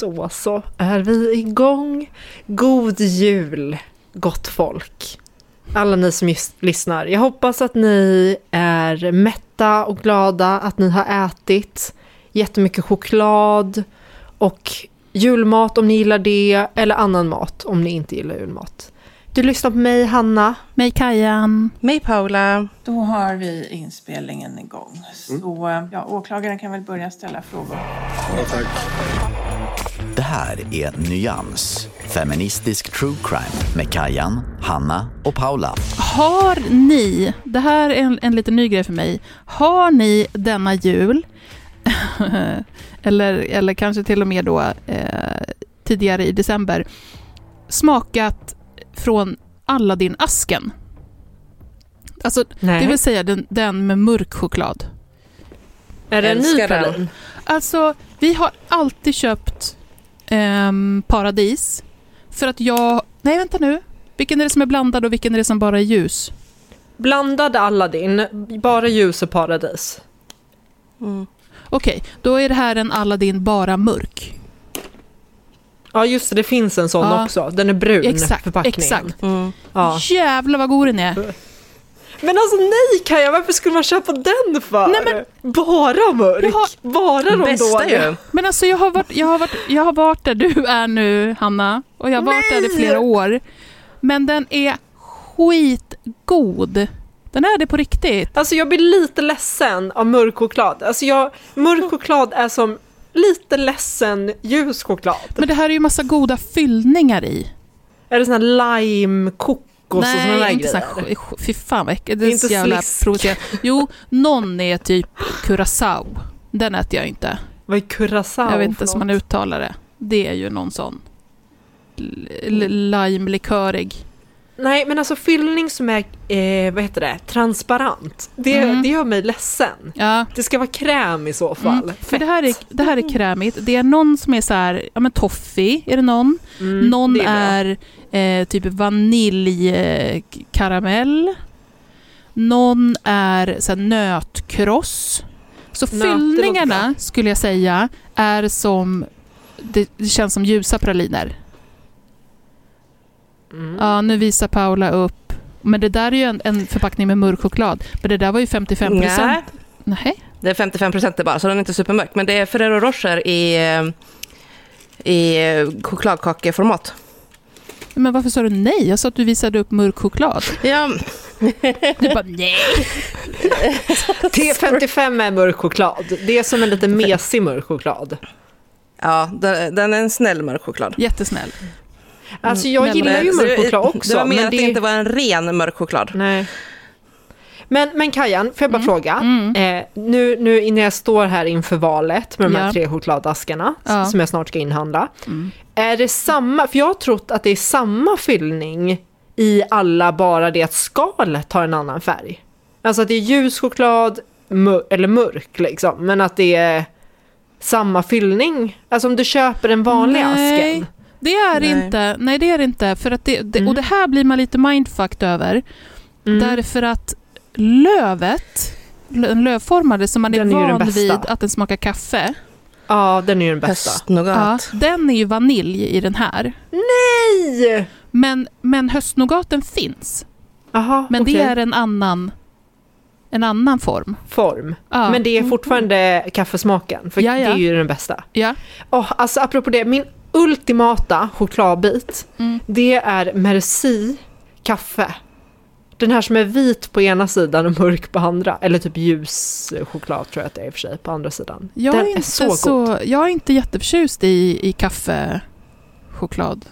Då så är vi igång. God jul, gott folk. Alla ni som just lyssnar. Jag hoppas att ni är mätta och glada, att ni har ätit jättemycket choklad och julmat om ni gillar det, eller annan mat om ni inte gillar julmat. Du lyssnar på mig, Hanna. Mig Kajan. Mig Paula. Då har vi inspelningen igång. Så ja, åklagaren kan väl börja ställa frågor. Ja, tack. Det här är Nyans, feministisk true crime med Kajan, Hanna och Paula. Har ni, det här är en, en liten ny grej för mig, har ni denna jul, eller, eller kanske till och med då eh, tidigare i december, smakat från Aladdin-asken? Alltså, Nej. det vill säga den, den med mörk choklad. Är det en ny pralin? Alltså, vi har alltid köpt ehm, Paradis för att jag... Nej, vänta nu. Vilken är det som är blandad och vilken är det som bara är ljus? Blandad Aladdin, bara ljus och paradis. Okej, då är det här en Aladdin bara mörk. Ja just det, det finns en sån Ja. också. Den är brun, Exakt, förpackningen. exakt. Mm. Ja. Jävlar vad god den är. Men alltså nej Kaja, varför skulle man köpa den för? Nej, Bara mörk? Har- Bara de Bästa dåliga? ju. Men alltså jag har, varit, jag, har varit, jag har varit där du är nu, Hanna. Och jag har varit där i flera år. Men den är skitgod. Den är det på riktigt. Alltså jag blir lite ledsen av mörk choklad. Alltså jag, mörk choklad är som lite ledsen ljus choklad. Men det här är ju massa goda fyllningar i. Är det sån här lime, kokos och såna där Nej, inte grejer? sk- fy fan vad äckligt. Det är Inte så jävla provocerande. Jo, någon är typ curacao. Den äter jag inte. Vad är curacao jag vet inte som man uttalar det. Det är ju någon sån lime-likörig. Nej men alltså fyllning som är, eh, vad heter det, transparent. Det, Mm. det gör mig ledsen. Ja, Det ska vara kräm i så fall. Mm, för det här, är, det här är krämigt. Det är någon som är så här, ja men toffee är det någon. Mm, någon det är är, eh, typ vaniljkaramell. Någon är så här, nötkross. Så fyllningarna skulle jag säga är som, det, det känns som ljusa praliner. Mm. Ja, nu visar Paula upp. Men det där är ju en, en förpackning med mörk choklad. Men det där var ju 55 Nej, procent. Nej. det är 55 procent bara, så den är inte supermörk. Men det är Ferrero Rocher i, eh, i eh, chokladkakeformat. Men varför sa du nej? Jag sa att du visade upp mörk choklad. Ja, Du bara nej. T55 är mörk choklad. Det är som en lite mesig mörk choklad. ja den, den är en snäll mörk choklad. Jättesnäll. Alltså jag Men- gillar ju Det- mörk choklad också. Det var mer men att det inte var en ren mörk choklad. Nej. Men, men Kajan, får jag bara fråga? Mm. Eh, nu, nu innan jag står här inför valet med de här Ja. tre chokladaskarna Ja. som jag snart ska inhandla. Mm. Är det samma, för jag har trott att det är samma fyllning i alla, bara det att skalet har en annan färg. Alltså att det är ljus choklad mör- eller mörk liksom. Men att det är samma fyllning. Alltså om du köper den vanliga Nej. asken. Det är Nej. inte, nej det är inte. För att det, det, Mm. Och det här blir man lite mindfucked över. Mm. Därför att lövet, den lövformade som man är, Den är van bästa. vid att den smakar kaffe, Ja, den är ju den bästa. ja, Höstnougat. den är ju vanilj i den här. Nej! Men, men höstnougaten finns. Jaha, Men okej. det är en annan, en annan form. form. Ja. Men det är fortfarande kaffesmaken, för Ja, ja. det är ju den bästa. Ja. Oh, alltså apropå det, min ultimata chokladbit, Mm. det är Merci kaffe. Den här som är vit på ena sidan och mörk på andra. Eller typ ljus choklad tror jag att det är i och för sig på andra sidan. Jag, Den är är inte så så god. jag är inte jätteförtjust i, i kaffechoklad.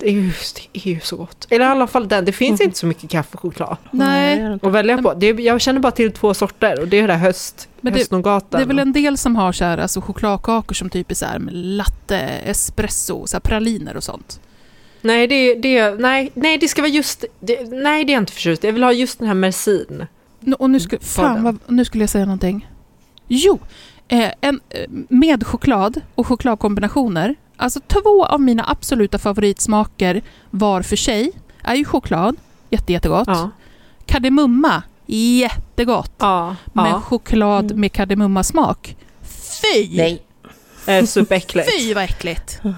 Det är, ju, det är ju så gott. Eller i alla fall den, det finns Mm. inte så mycket kaffechoklad Nej, att välja på. Det är, jag känner bara till två sorter och det är det höst, Men det- höstnougaten. det är väl en del som har så här, alltså chokladkakor som typ är så här med latte, espresso, så här praliner och sånt. Nej, det, det, nej, nej, det ska vara just... Det, nej, det är jag inte förtjust. Jag vill ha just den här mercin. Nu- Och nu, skulle, fan, vad, nu skulle jag säga någonting. Jo, eh, en, eh, med choklad och chokladkombinationer. Alltså två av mina absoluta favoritsmaker var för sig är ju choklad, jätte, jättegott. Ja. Kardemumma, jättegott. Ja. Men ja. choklad Mm. med kardemummasmak, fy! Nej. Eh, superäckligt. Fy vad äckligt!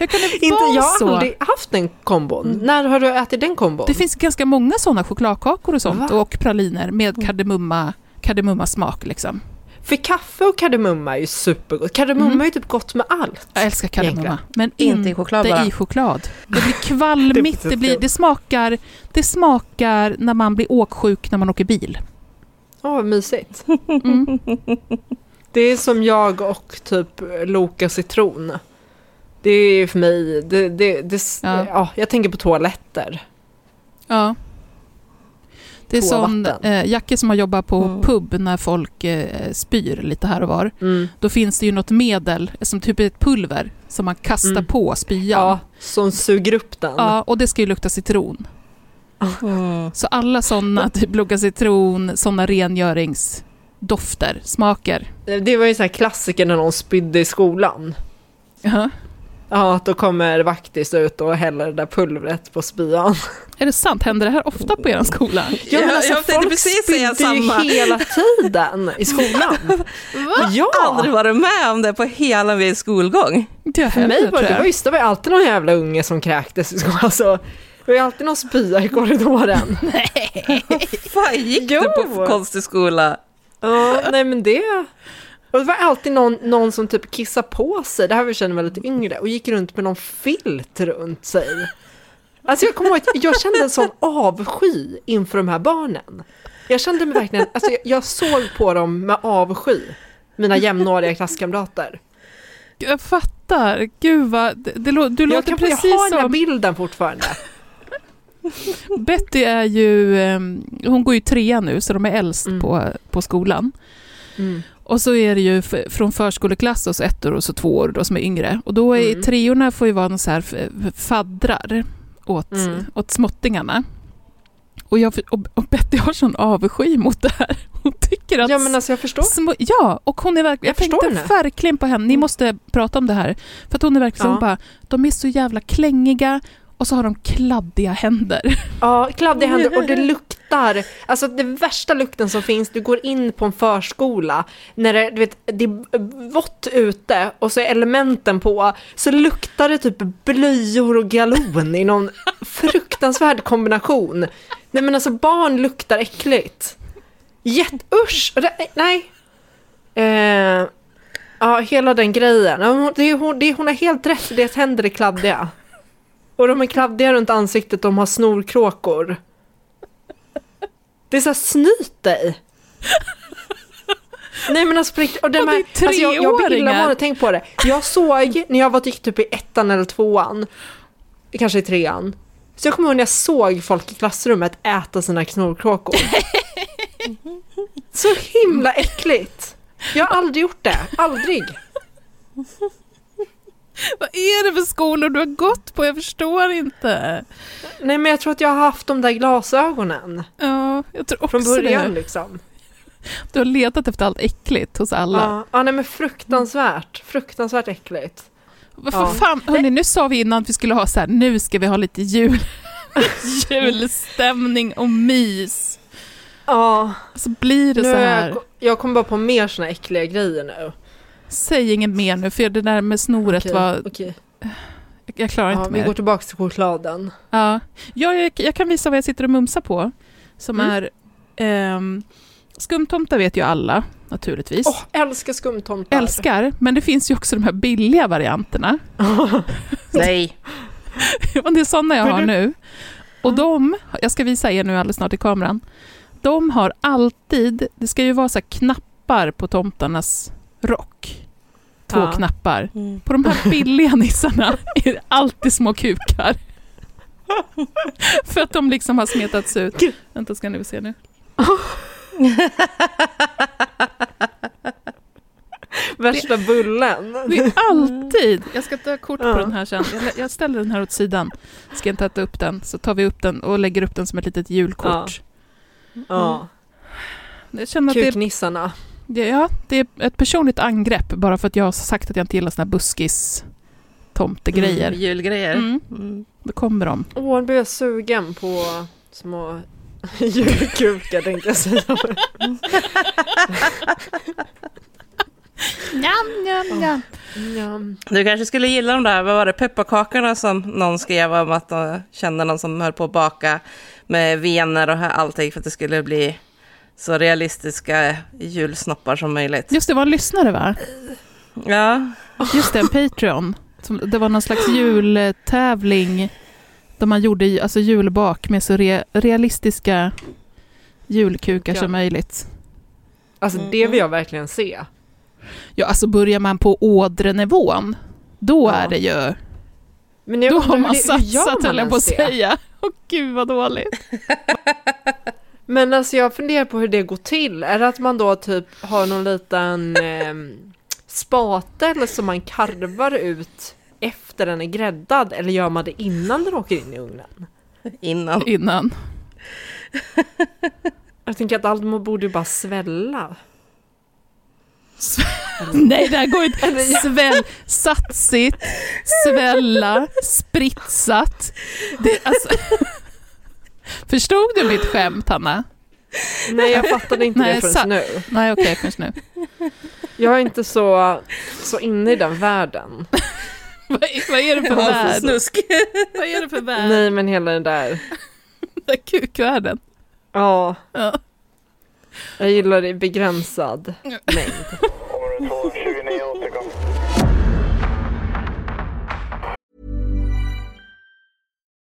Hur kan det Inte, vara jag har så? aldrig haft den kombon. När har du ätit den kombon? Det finns ganska många sådana chokladkakor och sånt Va? och praliner med kardemumma, kardemummasmak liksom. För kaffe och kardemumma är ju supergott. Kardemumma Mm. är typ gott med allt. Jag älskar kardemumma, men Inte i choklad bara. i choklad. Det blir kvalmigt, Det det, blir, det, smakar, det smakar när man blir åksjuk när man åker bil. Åh, vad mysigt. Mm. Det är som jag och typ Loka citron. Det är för mig, det, det, det, Ja. ja. jag tänker på toaletter. Ja. Det är som eh, Jacke som har jobbat på Mm. pub när folk eh, spyr lite här och var. Mm. Då finns det ju något medel, som typ ett pulver, som man kastar Mm. på spyan. Ja, som suger upp den. Ja, och det ska ju lukta citron. Mm. Så alla sådana, typ lukta citron, sådana rengöringsdofter, smaker. Det var ju så här klassiker när någon spydde i skolan. Jaha. Ja, att då kommer vaktis ut och häller det där pulvret på spyan. Är det sant? Händer det här ofta på er skola? Ja, men Jag- alltså, jag folk precis spydde ju samma. hela tiden i skolan. Ja! Aldrig varit med om det på hela min skolgång. Det För mig var det, var, just, det var alltid någon jävla unge som kräktes i skolan. Alltså, det var ju alltid någon spya i korridoren. Fan gick Jo. du på konstig skola? Ja, nej men det... Och det var alltid någon, någon som typ kissade på sig, det här var jag kände mig lite yngre, och gick runt med någon filt runt sig. Alltså jag kommer ihåg att jag kände en sån avsky inför de här barnen. Jag kände mig verkligen, alltså jag, jag såg på dem med avsky, mina jämnåriga klasskamrater. Jag fattar. Gud vad... Det, det, du Jag, låter kan, jag precis har den här som... bilden fortfarande. Betty är ju... ehm, Hon går ju trea nu, så de är äldst Mm. på, på skolan. Mm. Och så är det ju från förskoleklass och så ettor och så tvåor då som är yngre. Och då är Mm. treorna får ju vara någon så här faddrar åt, Mm. åt småttingarna. Och, jag, och, och Betty har sån avsky mot det här. Hon tycker att... Ja men alltså jag förstår. små, ja, och hon är verkligen... Jag Jag, tänkte henne. verkligen på henne. Ni Mm. måste prata om det här. För att hon är verkligen Ja. bara... De är så jävla klängiga och så har de kladdiga händer. Ja, kladdiga händer och det luktar. Alltså det värsta lukten som finns, du går in på en förskola när det, du vet, det är vått ute och så är elementen på, så luktar det typ blöjor och galon i någon fruktansvärd kombination. Nej men alltså barn luktar äckligt. Jätt, usch! Nej. Eh, ja, hela den grejen. Hon- Det är, hon, det är, hon har helt rätt, deras händer är kladdiga. Och de är kladdiga runt ansiktet, de har snorkråkor. Det är så här, snyt dig! Nej men alltså på riktigt, och de Och det alltså jag, jag blir illamående, tänk på det. Jag såg, när jag var gick typ i ettan eller tvåan, kanske i trean, så jag kommer ihåg när jag såg folk i klassrummet äta sina snorkråkor. Så himla äckligt! Jag har aldrig gjort det, aldrig. Vad är det för skolor du har gått på? Jag förstår inte. Nej men jag tror att jag har haft de där glasögonen. Ja, jag tror också Från början det. liksom. Du har letat efter allt äckligt hos alla. Ja, ja nej men fruktansvärt. Fruktansvärt äckligt. Vad Ja. fan, hörni, nu sa vi innan att vi skulle ha så här, nu ska vi ha lite jul, julstämning och mys. Ja, Så blir det nu så är här. jag, jag kommer bara på mer såna äckliga grejer nu. Säg inget mer nu, för det där med snoret Okej, var... okej. Jag klarar Ja, inte vi mer. går tillbaka till chokladen. Ja. Ja, jag, jag kan visa vad jag sitter och mumsar på. Som Mm. är... ehm, skumtomtar vet ju alla, naturligtvis. Åh, älskar skumtomtar. Älskar, men det finns ju också de här billiga varianterna. Nej. Det är sådana jag har nu. Och de, jag ska visa er nu alldeles snart i kameran, de har alltid, det ska ju vara så här knappar på tomtarnas rock. Två Ja. knappar. Mm. På de här billiga nissarna är det alltid små kukar. För att de liksom har smetats ut. Gud. Vänta, ska ni se nu. Värsta bullen. Det är alltid, jag ska ta kort på Ja. den här sen. Jag, ställer den här åt sidan. Ska inte äta upp den, så tar vi upp den och lägger upp den som ett litet julkort. Ja. Jag känner att det är Kuknissarna. Det, ja, det är ett personligt angrepp bara för att jag har sagt att jag inte gillar såna här buskis tomtegrejer. Julgrejer. Mm. Mm. Då kommer de. Åh, nu blir jag sugen på små julkukar tänkte jag säga. Njam, njam, njam. Ja. Du kanske skulle gilla de där, vad var det, pepparkakorna som någon skrev om att de kände någon som höll på att baka med vener och allting för att det skulle bli så realistiska julsnoppar som möjligt. Just det, var en lyssnare va? Ja, Just det, en Patreon. Det var någon slags jultävling där man gjorde alltså julbak med så re, realistiska julkukar Ja. som möjligt. Alltså det vill jag verkligen se. Ja, alltså börjar man på ådrenivån, då Ja. är det ju... Men jag Då har man det- satsat, höll jag på att säga. Åh gud vad dåligt. Men alltså jag funderar på hur det går till. Är det att man då typ har någon liten eh, spatel som man karvar ut efter den är gräddad? Eller gör man det innan den åker in i ugnen? innan. Innan. Jag tänker att allt borde ju bara svälla. Nej, det här går inte. Sväll, satsigt, svälla, spritsat. Det, alltså, förstod du mitt skämt, Hanna? Nej, jag fattade inte Nej, det förrän sa- nu. Nej, okej, först nu. Jag är inte så, så inne i den världen. Vad, är- vad är det för Ja, för värld? snusk. Vad är det för värld? Nej, men hela den där. Den där kukvärlden. Ja, Ja. jag gillar det i begränsad mängd.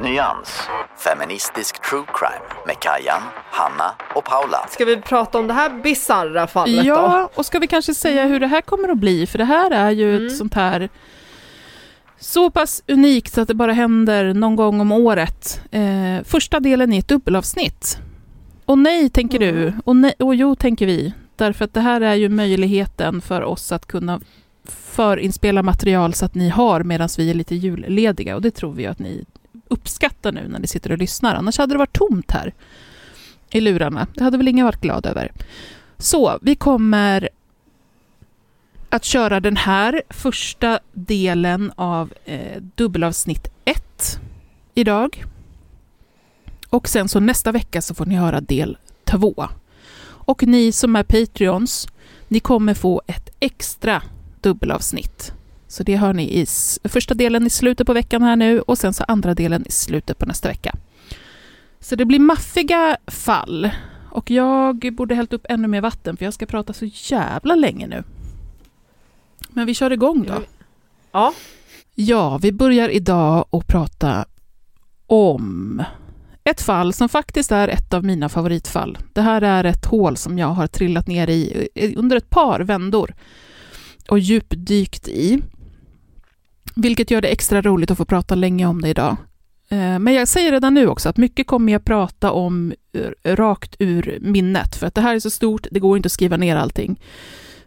Nyans. Feministisk true crime med Kajan, Hanna och Paula. Ska vi prata om det här bisarra fallet då? Ja, och ska vi kanske säga hur det här kommer att bli? För det här är ju Mm. ett sånt här så pass unikt att det bara händer någon gång om året. Eh, första delen är ett dubbelavsnitt. Och nej, tänker du. Mm. Och, nej, och jo, tänker vi. Därför att det här är ju möjligheten för oss att kunna förinspela material så att ni har medan vi är lite jullediga. Och det tror vi att ni uppskattar nu när ni sitter och lyssnar. Annars hade det varit tomt här i lurarna. Det hade väl ingen varit glad över. Så, vi kommer att köra den här första delen av eh, dubbelavsnitt 1 idag. Och sen så nästa vecka så får ni höra del 2. Och ni som är Patreons, ni kommer få ett extra dubbelavsnitt. Så det hör ni i första delen i slutet på veckan här nu och sen så andra delen i slutet på nästa vecka. Så det blir maffiga fall. Och jag borde hällt upp ännu mer vatten för jag ska prata så jävla länge nu. Men vi kör igång då. Ja. Ja, vi börjar idag att prata om ett fall som faktiskt är ett av mina favoritfall. Det här är ett hål som jag har trillat ner i under ett par vändor och djupdykt i. Vilket gör det extra roligt att få prata länge om det idag. Eh, men jag säger redan nu också att mycket kommer jag prata om eh, rakt ur minnet, för att det här är så stort, det går inte att skriva ner allting.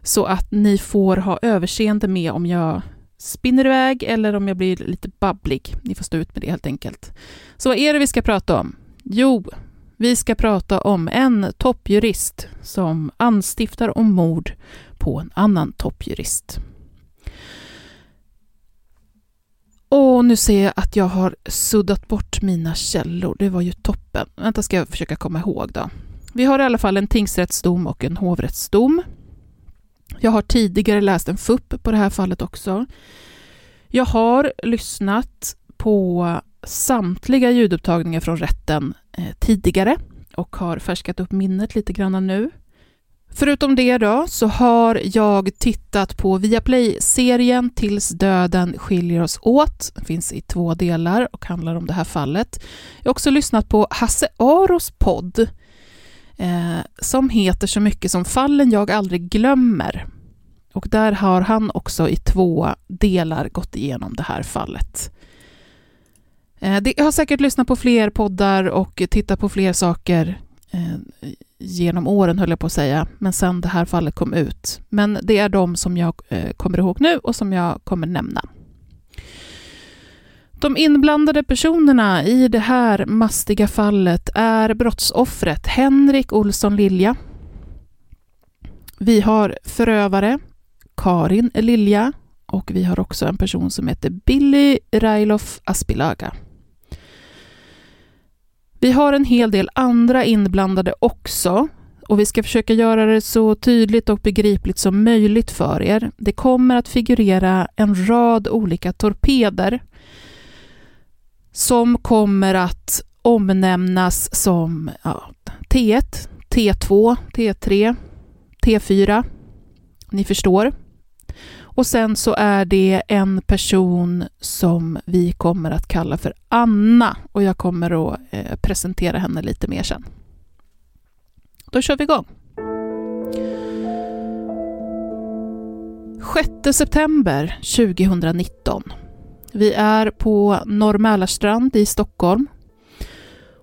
Så att ni får ha överseende med om jag spinner iväg eller om jag blir lite babblig. Ni får stå ut med det helt enkelt. Så vad är det vi ska prata om? Jo, vi ska prata om en toppjurist som anstiftar om mord på en annan toppjurist. Och nu ser jag att jag har suddat bort mina källor. Det var ju toppen. Vänta, ska jag försöka komma ihåg då. Vi har i alla fall en tingsrättsdom och en hovrättsdom. Jag har tidigare läst en FUP på det här fallet också. Jag har lyssnat på samtliga ljudupptagningar från rätten eh, tidigare och har färskat upp minnet lite grann nu. Förutom det då så har jag tittat på Viaplay-serien Tills döden skiljer oss åt. Den finns i två delar och handlar om det här fallet. Jag har också lyssnat på Hasse Aros podd eh, som heter så mycket som Fallen jag aldrig glömmer. Och där har han också i två delar gått igenom det här fallet. Eh, jag har säkert lyssnat på fler poddar och tittat på fler saker Eh, genom åren, höll jag på att säga, men sen det här fallet kom ut. Men det är de som jag eh, kommer ihåg nu och som jag kommer nämna. De inblandade personerna i det här mastiga fallet är brottsoffret Henrik Olsson Lilja. Vi har förövare Karin Lilja och vi har också en person som heter Billy Railof Aspilaga. Vi har en hel del andra inblandade också och vi ska försöka göra det så tydligt och begripligt som möjligt för er. Det kommer att figurera en rad olika torpeder som kommer att omnämnas som ja, T1, T2, T3, T4. Ni förstår. Och sen så är det en person som vi kommer att kalla för Anna och jag kommer att eh, presentera henne lite mer sen. Då kör vi igång. 6 september 2019. Vi är på Norr i Stockholm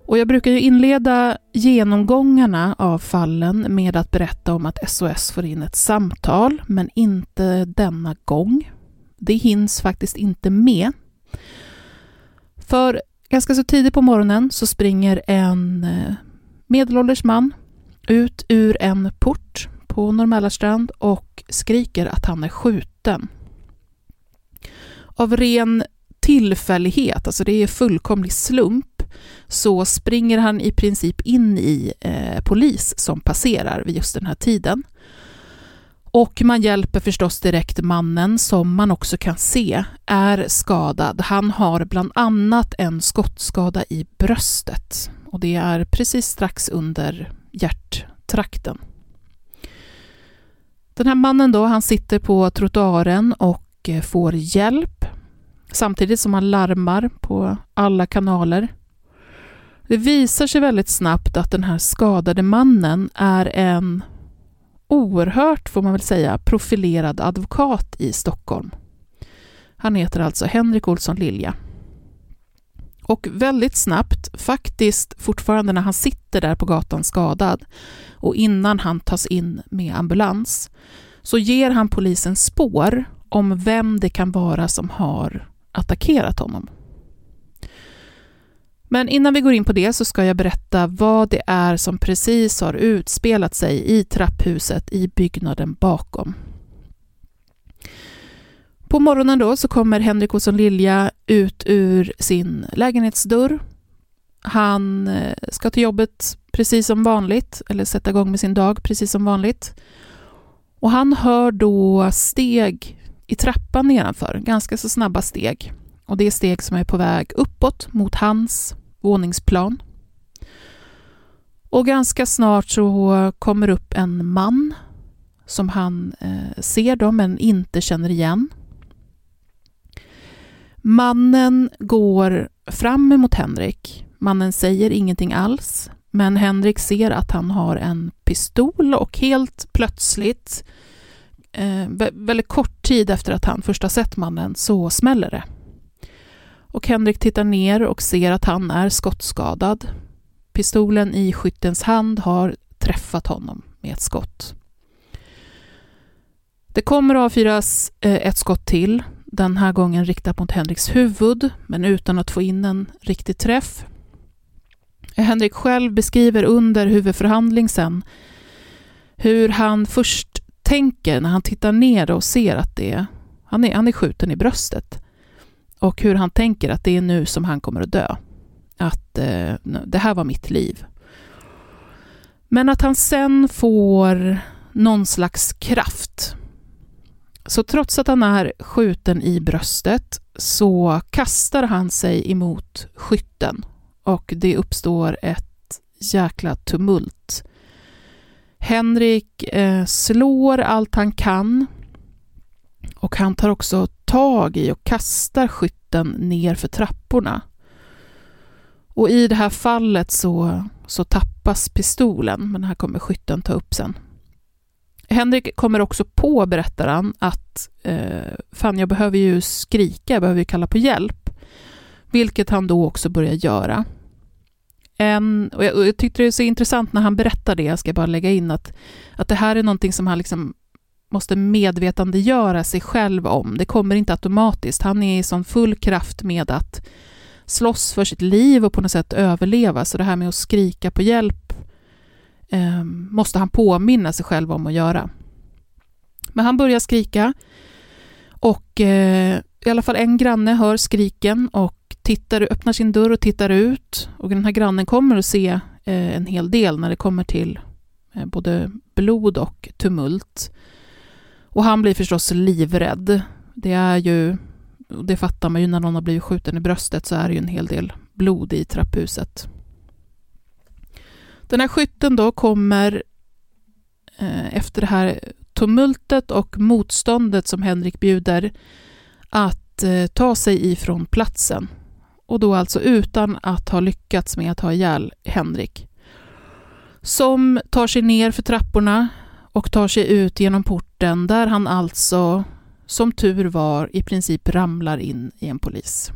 och jag brukar ju inleda genomgångarna av fallen med att berätta om att SOS får in ett samtal, men inte denna gång. Det hinns faktiskt inte med. För ganska så tidigt på morgonen så springer en eh, medelålders man ut ur en port på Norrmälarstrand och skriker att han är skjuten. Av ren tillfällighet, alltså det är fullkomlig slump, så springer han i princip in i eh, polis som passerar vid just den här tiden. Och man hjälper förstås direkt mannen som man också kan se är skadad. Han har bland annat en skottskada i bröstet och det är precis strax under hjärttrakten. Den här mannen då, han sitter på trottoaren och eh, får hjälp samtidigt som han larmar på alla kanaler. Det visar sig väldigt snabbt att den här skadade mannen är en oerhört, får man väl säga, profilerad advokat i Stockholm. Han heter alltså Henrik Olsson Lilja. Och väldigt snabbt, faktiskt fortfarande när han sitter där på gatan skadad och innan han tas in med ambulans, så ger han polisen spår om vem det kan vara som har attackerat honom. Men innan vi går in på det så ska jag berätta vad det är som precis har utspelat sig i trapphuset i byggnaden bakom. På morgonen då så kommer Henrik Olsson Lilja ut ur sin lägenhetsdörr. Han eh, ska till jobbet precis som vanligt, eller sätta igång med sin dag precis som vanligt. Och han hör då steg i trappan nedanför, ganska så snabba steg. Och det är steg som är på väg uppåt mot hans våningsplan. Och ganska snart så kommer upp en man som han eh, ser då men inte känner igen. Mannen går fram emot Henrik. Mannen säger ingenting alls, men Henrik ser att han har en pistol och helt plötsligt, eh, väldigt kort tid efter att han först har sett mannen, så smäller det. Och Henrik tittar ner och ser att han är skottskadad. Pistolen i skyttens hand har träffat honom med ett skott. Det kommer avfyras eh, ett skott till, den här gången riktat mot Henriks huvud, men utan att få in en riktig träff. Henrik själv beskriver under huvudförhandling sen hur han först tänker när han tittar ner och ser att det är, han, är, han är skjuten i bröstet. Och hur han tänker att det är nu som han kommer att dö. Att eh, det här var mitt liv. Men att han sen får någon slags kraft så trots att han är skjuten i bröstet så kastar han sig emot skytten och det uppstår ett jäkla tumult. Henrik eh, slår allt han kan och han tar också tag i och kastar skytten ner för trapporna. Och i det här fallet så, så tappas pistolen, men det här kommer skytten ta upp sen. Henrik kommer också på, berättar han, att eh, fan, jag behöver ju skrika, jag behöver ju kalla på hjälp. Vilket han då också börjar göra. En, och jag, och jag tyckte det är så intressant när han berättar det, jag ska bara lägga in att, att det här är någonting som han liksom måste medvetandegöra sig själv om. Det kommer inte automatiskt. Han är i sån full kraft med att slåss för sitt liv och på något sätt överleva. Så det här med att skrika på hjälp eh, måste han påminna sig själv om att göra. Men han börjar skrika och eh, i alla fall en granne hör skriken och tittar, öppnar sin dörr och tittar ut. Och den här grannen kommer att se eh, en hel del när det kommer till eh, både blod och tumult. Och han blir förstås livrädd. Det är ju, det fattar man ju när någon har blivit skjuten i bröstet, så är det ju en hel del blod i trapphuset. Den här skytten då kommer eh, efter det här tumultet och motståndet som Henrik bjuder att eh, ta sig ifrån platsen. Och då alltså utan att ha lyckats med att ha ihjäl Henrik. Som tar sig ner för trapporna och tar sig ut genom porten där han alltså, som tur var, i princip ramlar in i en polis.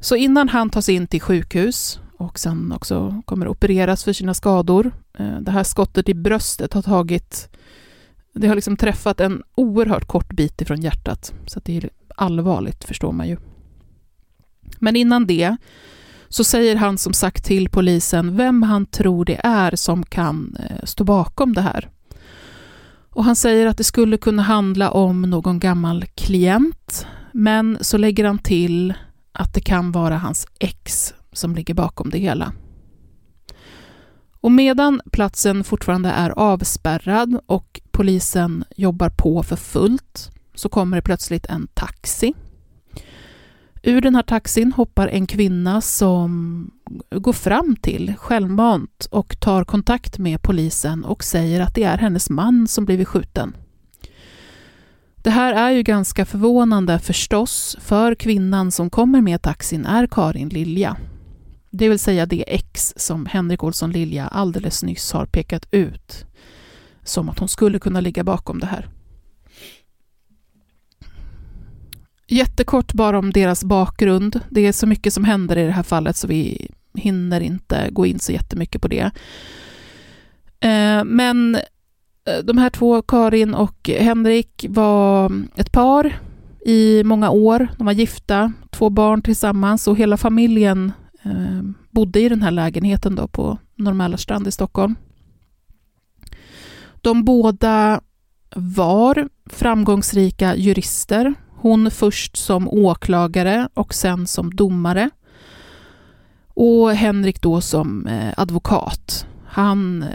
Så innan han tas in till sjukhus och sen också kommer opereras för sina skador. Eh, det här skottet i bröstet har tagit, det har liksom träffat en oerhört kort bit ifrån hjärtat, så det är allvarligt förstår man ju. Men innan det så säger han som sagt till polisen vem han tror det är som kan eh, stå bakom det här. Och han säger att det skulle kunna handla om någon gammal klient, men så lägger han till att det kan vara hans ex som ligger bakom det hela. Och medan platsen fortfarande är avspärrad och polisen jobbar på för fullt så kommer det plötsligt en taxi. Ur den här taxin hoppar en kvinna som går fram till självmant och tar kontakt med polisen och säger att det är hennes man som blivit skjuten. Det här är ju ganska förvånande förstås, för kvinnan som kommer med taxin är Karin Lilja det vill säga det ex som Henrik Olsson Lilja alldeles nyss har pekat ut som att hon skulle kunna ligga bakom det här. Jättekort bara om deras bakgrund. Det är så mycket som händer i det här fallet så vi hinner inte gå in så jättemycket på det. Eh, men eh, de här två, Karin och Henrik, var ett par i många år. De var gifta, två barn tillsammans och hela familjen eh, bodde i den här lägenheten då på Norr Mälarstrand i Stockholm. De båda var framgångsrika jurister. Hon först som åklagare och sen som domare. Och Henrik då som eh, advokat. Han eh,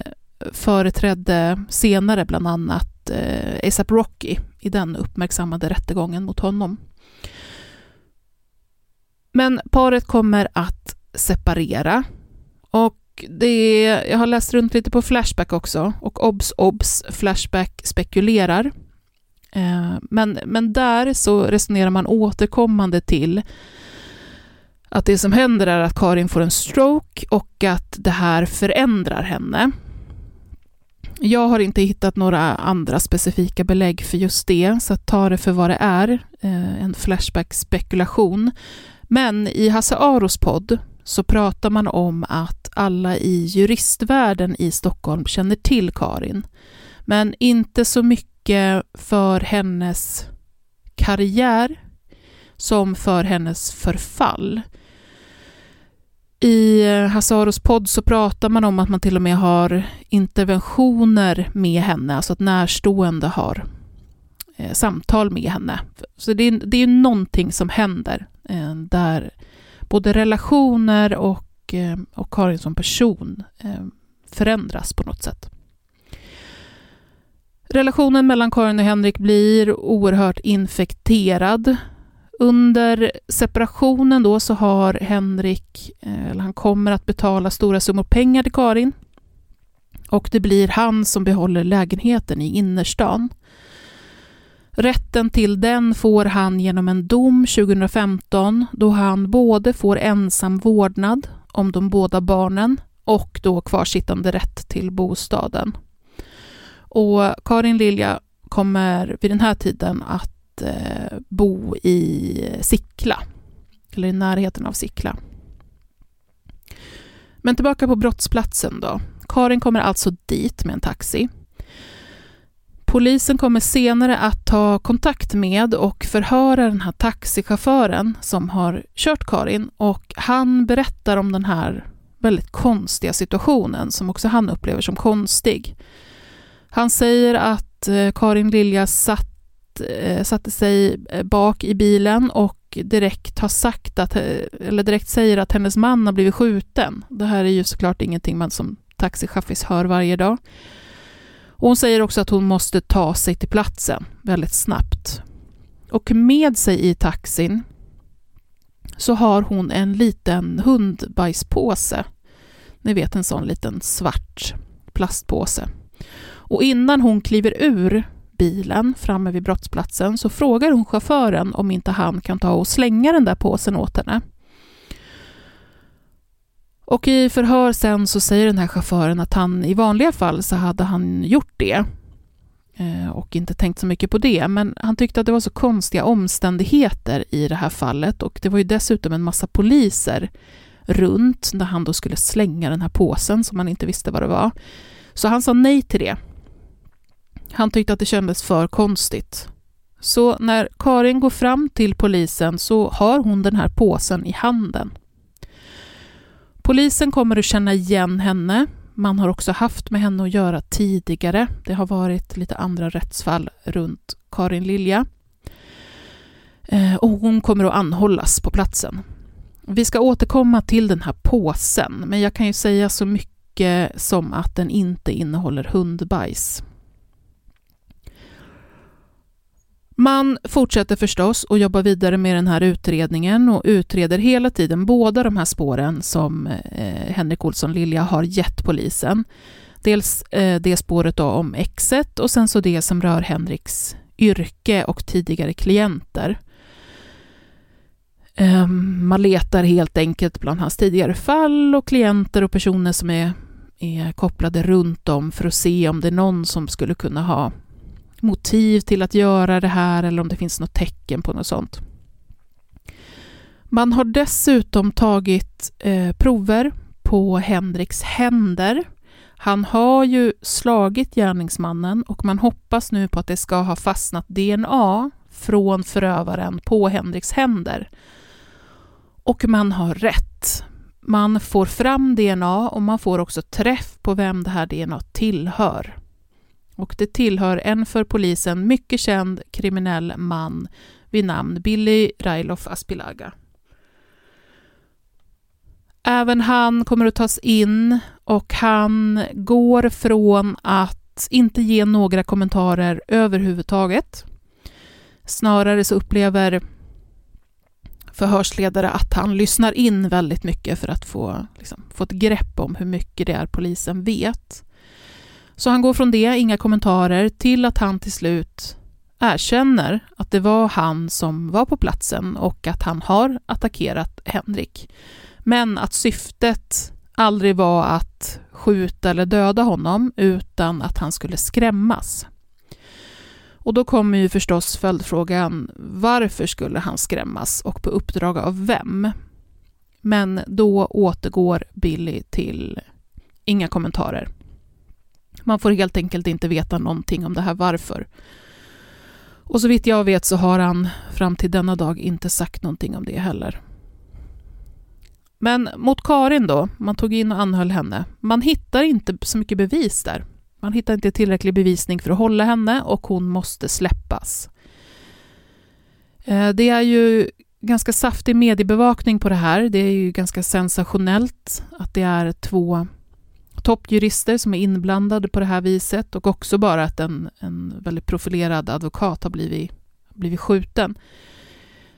företrädde senare bland annat eh, ASAP Rocky i den uppmärksammade rättegången mot honom. Men paret kommer att separera och det är, jag har läst runt lite på Flashback också och obs obs, Flashback spekulerar. Eh, men, men där så resonerar man återkommande till att det som händer är att Karin får en stroke och att det här förändrar henne. Jag har inte hittat några andra specifika belägg för just det, så ta det för vad det är, eh, en Flashback-spekulation. Men i Hasse Aros podd så pratar man om att alla i juristvärlden i Stockholm känner till Karin, men inte så mycket för hennes karriär som för hennes förfall. I Hasaros podd så pratar man om att man till och med har interventioner med henne, alltså att närstående har eh, samtal med henne. Så det är, det är någonting som händer eh, där både relationer och, eh, och Karin som person förändras på något sätt. Relationen mellan Karin och Henrik blir oerhört infekterad. Under separationen då så har Henrik, eh, eller han kommer att betala stora summor pengar till Karin. Och det blir han som behåller lägenheten i innerstan. Rätten till den får han genom en dom 2015 då han både får ensam vårdnad om de båda barnen och då kvarsittande rätt till bostaden. Och Karin Lilja kommer vid den här tiden att eh, bo i Sickla, eller i närheten av Sickla. Men tillbaka på brottsplatsen då. Karin kommer alltså dit med en taxi. Polisen kommer senare att ta kontakt med och förhöra den här taxichauffören som har kört Karin och han berättar om den här väldigt konstiga situationen som också han upplever som konstig. Han säger att eh, Karin Lilja satt, eh, satte sig eh, bak i bilen och direkt har sagt att, eller direkt säger att hennes man har blivit skjuten. Det här är ju såklart ingenting man som taxichaffis hör varje dag. Och hon säger också att hon måste ta sig till platsen väldigt snabbt. Och med sig i taxin så har hon en liten hundbajspåse. Ni vet en sån liten svart plastpåse. Och innan hon kliver ur bilen framme vid brottsplatsen så frågar hon chauffören om inte han kan ta och slänga den där påsen åt henne. Och i förhör sen så säger den här chauffören att han i vanliga fall så hade han gjort det eh, och inte tänkt så mycket på det, men han tyckte att det var så konstiga omständigheter i det här fallet och det var ju dessutom en massa poliser runt när han då skulle slänga den här påsen som han inte visste vad det var. Så han sa nej till det. Han tyckte att det kändes för konstigt. Så när Karin går fram till polisen så har hon den här påsen i handen. Polisen kommer att känna igen henne. Man har också haft med henne att göra tidigare. Det har varit lite andra rättsfall runt Karin Lilja. Eh, och hon kommer att anhållas på platsen. Vi ska återkomma till den här påsen, men jag kan ju säga så mycket som att den inte innehåller hundbajs. Man fortsätter förstås att jobba vidare med den här utredningen och utreder hela tiden båda de här spåren som eh, Henrik Olsson Lilja har gett polisen. Dels eh, det spåret då om exet och sen så det som rör Henriks yrke och tidigare klienter. Ehm, man letar helt enkelt bland hans tidigare fall och klienter och personer som är, är kopplade runt om för att se om det är någon som skulle kunna ha motiv till att göra det här eller om det finns något tecken på något sånt. Man har dessutom tagit eh, prover på Henriks händer. Han har ju slagit gärningsmannen och man hoppas nu på att det ska ha fastnat DNA från förövaren på Henriks händer. Och man har rätt. Man får fram DNA och man får också träff på vem det här DNA tillhör. Och det tillhör en för polisen mycket känd kriminell man vid namn Billy Railof Aspilaga. Även han kommer att tas in och han går från att inte ge några kommentarer överhuvudtaget. Snarare så upplever förhörsledare att han lyssnar in väldigt mycket för att få, liksom, få ett grepp om hur mycket det är polisen vet. Så han går från det, inga kommentarer, till att han till slut erkänner att det var han som var på platsen och att han har attackerat Henrik. Men att syftet aldrig var att skjuta eller döda honom, utan att han skulle skrämmas. Och då kommer ju förstås följdfrågan, varför skulle han skrämmas och på uppdrag av vem? Men då återgår Billy till inga kommentarer. Man får helt enkelt inte veta någonting om det här varför. Och så vitt jag vet så har han fram till denna dag inte sagt någonting om det heller. Men mot Karin då, man tog in och anhöll henne. Man hittar inte så mycket bevis där. Man hittar inte tillräcklig bevisning för att hålla henne och hon måste släppas. Eh, det är ju ganska saftig mediebevakning på det här. Det är ju ganska sensationellt att det är två toppjurister som är inblandade på det här viset och också bara att en, en väldigt profilerad advokat har blivit, blivit skjuten.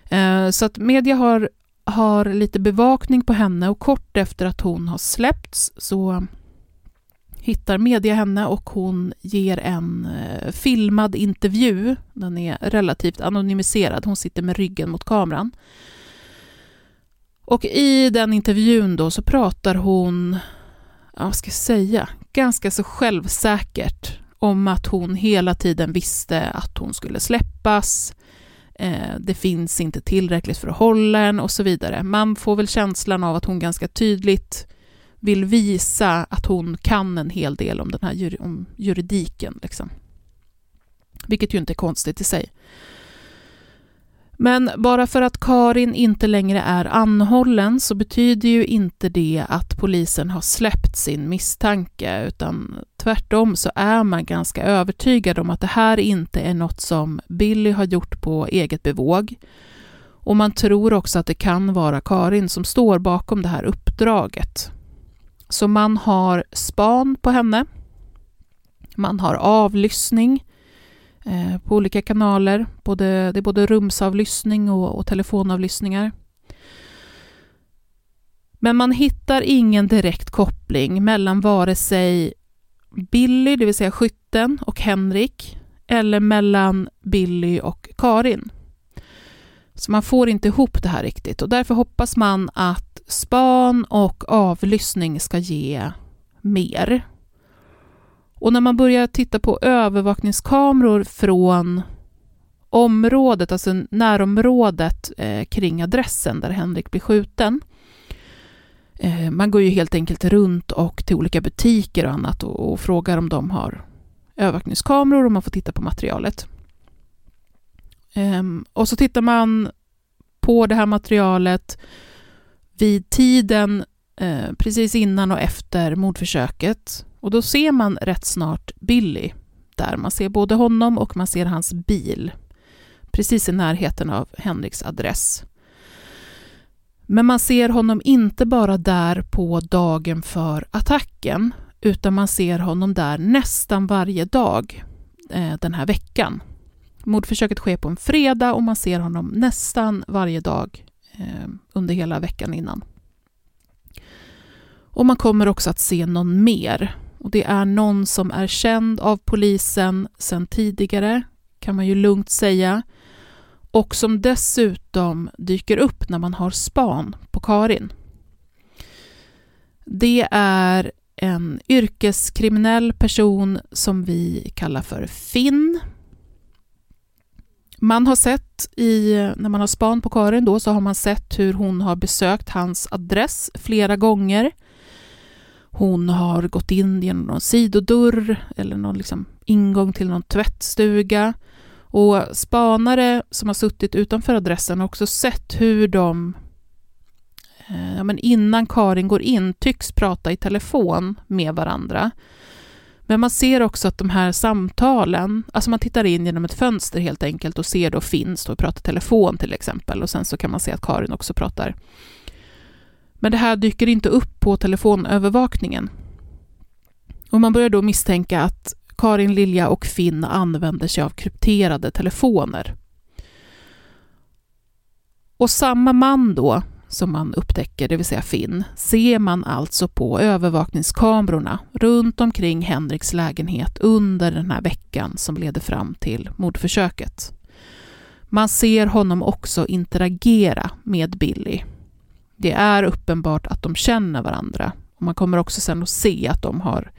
Eh, så att media har, har lite bevakning på henne och kort efter att hon har släppts så hittar media henne och hon ger en eh, filmad intervju. Den är relativt anonymiserad. Hon sitter med ryggen mot kameran. Och i den intervjun då så pratar hon, vad ska jag säga, ganska så självsäkert om att hon hela tiden visste att hon skulle släppas. Eh, det finns inte tillräckligt för att hålla en och så vidare. Man får väl känslan av att hon ganska tydligt vill visa att hon kan en hel del om den här om juridiken. Liksom. Vilket ju inte är konstigt i sig. Men bara för att Karin inte längre är anhållen så betyder ju inte det att polisen har släppt sin misstanke, utan tvärtom så är man ganska övertygad om att det här inte är något som Billy har gjort på eget bevåg. Och man tror också att det kan vara Karin som står bakom det här uppdraget. Så man har span på henne. Man har avlyssning Eh, på olika kanaler. Både, det är både rumsavlyssning och, och telefonavlyssningar. Men man hittar ingen direkt koppling mellan vare sig Billy, det vill säga skytten, och Henrik eller mellan Billy och Karin. Så man får inte ihop det här riktigt och därför hoppas man att span och avlyssning ska ge mer. Och när man börjar titta på övervakningskameror från området, alltså närområdet eh, kring adressen där Henrik blir skjuten. Eh, man går ju helt enkelt runt och till olika butiker och annat och, och frågar om de har övervakningskameror och man får titta på materialet. Eh, och så tittar man på det här materialet vid tiden eh, precis innan och efter mordförsöket. Och då ser man rätt snart Billy där. Man ser både honom och man ser hans bil precis i närheten av Henriks adress. Men man ser honom inte bara där på dagen för attacken, utan man ser honom där nästan varje dag eh, den här veckan. Mordförsöket sker på en fredag och man ser honom nästan varje dag eh, under hela veckan innan. Och man kommer också att se någon mer. Och det är någon som är känd av polisen sedan tidigare, kan man ju lugnt säga. Och som dessutom dyker upp när man har span på Karin. Det är en yrkeskriminell person som vi kallar för Finn man har sett, i, när man har span på Karin då, så har man sett hur hon har besökt hans adress flera gånger. Hon har gått in genom någon sidodörr eller någon liksom ingång till någon tvättstuga. Och spanare som har suttit utanför adressen har också sett hur de eh, ja, men innan Karin går in tycks prata i telefon med varandra. Men man ser också att de här samtalen, alltså man tittar in genom ett fönster helt enkelt och ser då Finn stå och prata telefon till exempel och sen så kan man se att Karin också pratar. Men det här dyker inte upp på telefonövervakningen. Och man börjar då misstänka att Karin, Lilja och Finn använder sig av krypterade telefoner. Och samma man då, som man upptäcker, det vill säga Finn, ser man alltså på övervakningskamerorna runt omkring Henriks lägenhet under den här veckan som leder fram till mordförsöket. Man ser honom också interagera med Billy. Det är uppenbart att de känner varandra och man kommer också sen att se att de har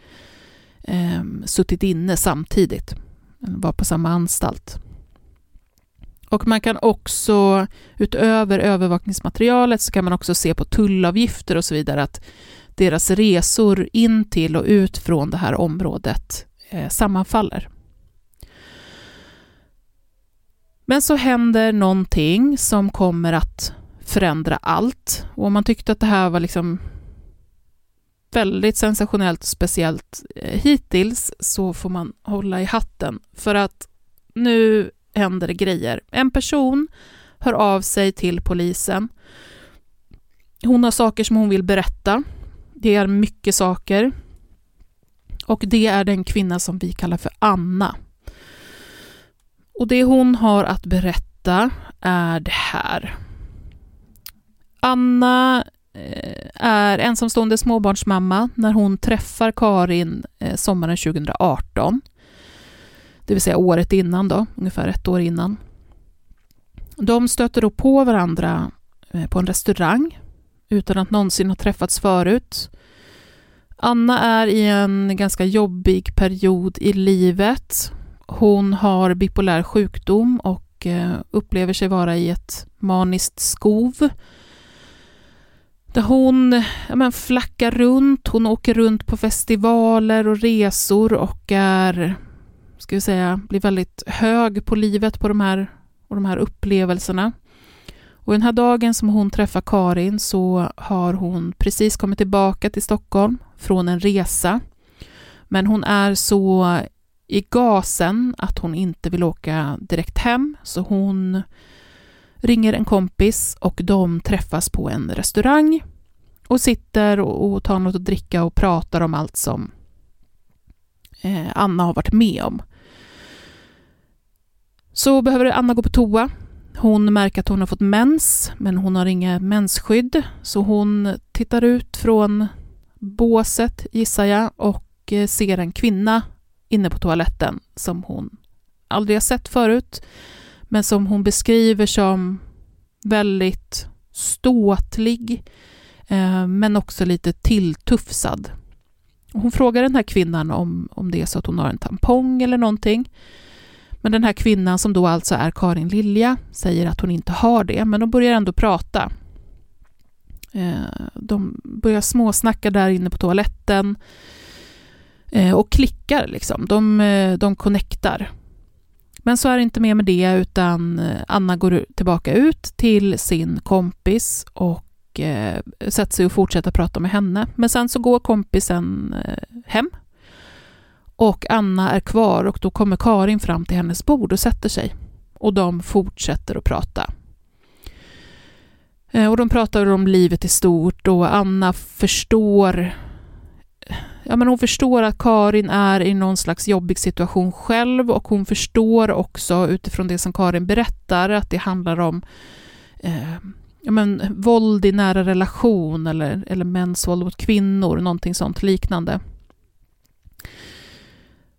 eh, suttit inne samtidigt, var på samma anstalt. Och man kan också, utöver övervakningsmaterialet, så kan man också se på tullavgifter och så vidare att deras resor in till och ut från det här området eh, sammanfaller. Men så händer någonting som kommer att förändra allt. Och om man tyckte att det här var liksom väldigt sensationellt och speciellt eh, hittills så får man hålla i hatten. För att nu händer det grejer. En person hör av sig till polisen. Hon har saker som hon vill berätta. Det är mycket saker. Och det är den kvinna som vi kallar för Anna. Och det hon har att berätta är det här. Anna eh, är ensamstående småbarnsmamma när hon träffar Karin eh, sommaren 2018 det vill säga året innan då, ungefär ett år innan. De stöter då på varandra eh, på en restaurang utan att någonsin ha träffats förut. Anna är i en ganska jobbig period i livet. Hon har bipolär sjukdom och upplever sig vara i ett maniskt skov. Där hon ja, men, flackar runt, hon åker runt på festivaler och resor och är ska vi säga, blir väldigt hög på livet på de här, och de här upplevelserna. Och den här dagen som hon träffar Karin så har hon precis kommit tillbaka till Stockholm från en resa. Men hon är så i gasen att hon inte vill åka direkt hem, så hon ringer en kompis och de träffas på en restaurang och sitter och tar något att dricka och pratar om allt som eh, Anna har varit med om. Så behöver Anna gå på toa. Hon märker att hon har fått mens, men hon har inga mensskydd. Så hon tittar ut från båset, gissar jag, och eh, ser en kvinna inne på toaletten som hon aldrig har sett förut, men som hon beskriver som väldigt ståtlig, eh, men också lite tilltufsad. Hon frågar den här kvinnan om, om det är så att hon har en tampong eller någonting. Men den här kvinnan som då alltså är Karin Lilja säger att hon inte har det, men de börjar ändå prata. Eh, de börjar småsnacka där inne på toaletten eh, och klickar liksom. De, de connectar. Men så är det inte mer med det, utan eh, Anna går tillbaka ut till sin kompis och eh, sätter sig och fortsätter prata med henne. Men sen så går kompisen eh, hem och Anna är kvar och då kommer Karin fram till hennes bord och sätter sig. Och de fortsätter att prata. Eh, och de pratar om livet i stort och Anna förstår Ja, men hon förstår att Karin är i någon slags jobbig situation själv och hon förstår också utifrån det som Karin berättar att det handlar om eh, ja, men, våld i nära relation eller, eller mäns våld mot kvinnor, någonting sånt liknande.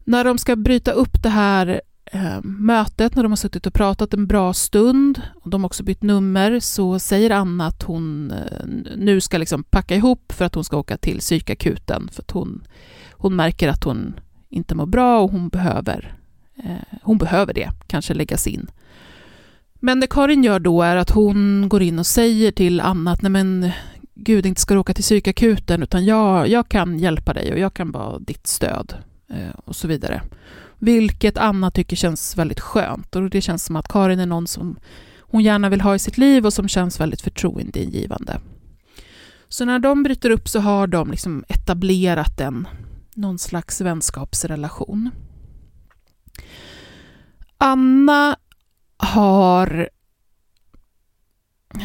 När de ska bryta upp det här eh, mötet, när de har suttit och pratat en bra stund, och de har också bytt nummer, så säger Anna att hon eh, nu ska liksom packa ihop för att hon ska åka till psykakuten, för att hon, hon märker att hon inte mår bra och hon behöver, eh, hon behöver det, kanske läggas in. Men det Karin gör då är att hon går in och säger till Anna att nej men gud, inte ska du åka till psykakuten, utan jag, jag kan hjälpa dig och jag kan vara ditt stöd. Eh, och så vidare. Vilket Anna tycker känns väldigt skönt och det känns som att Karin är någon som hon gärna vill ha i sitt liv och som känns väldigt förtroendeingivande. Så när de bryter upp så har de liksom etablerat en, någon slags vänskapsrelation. Anna har,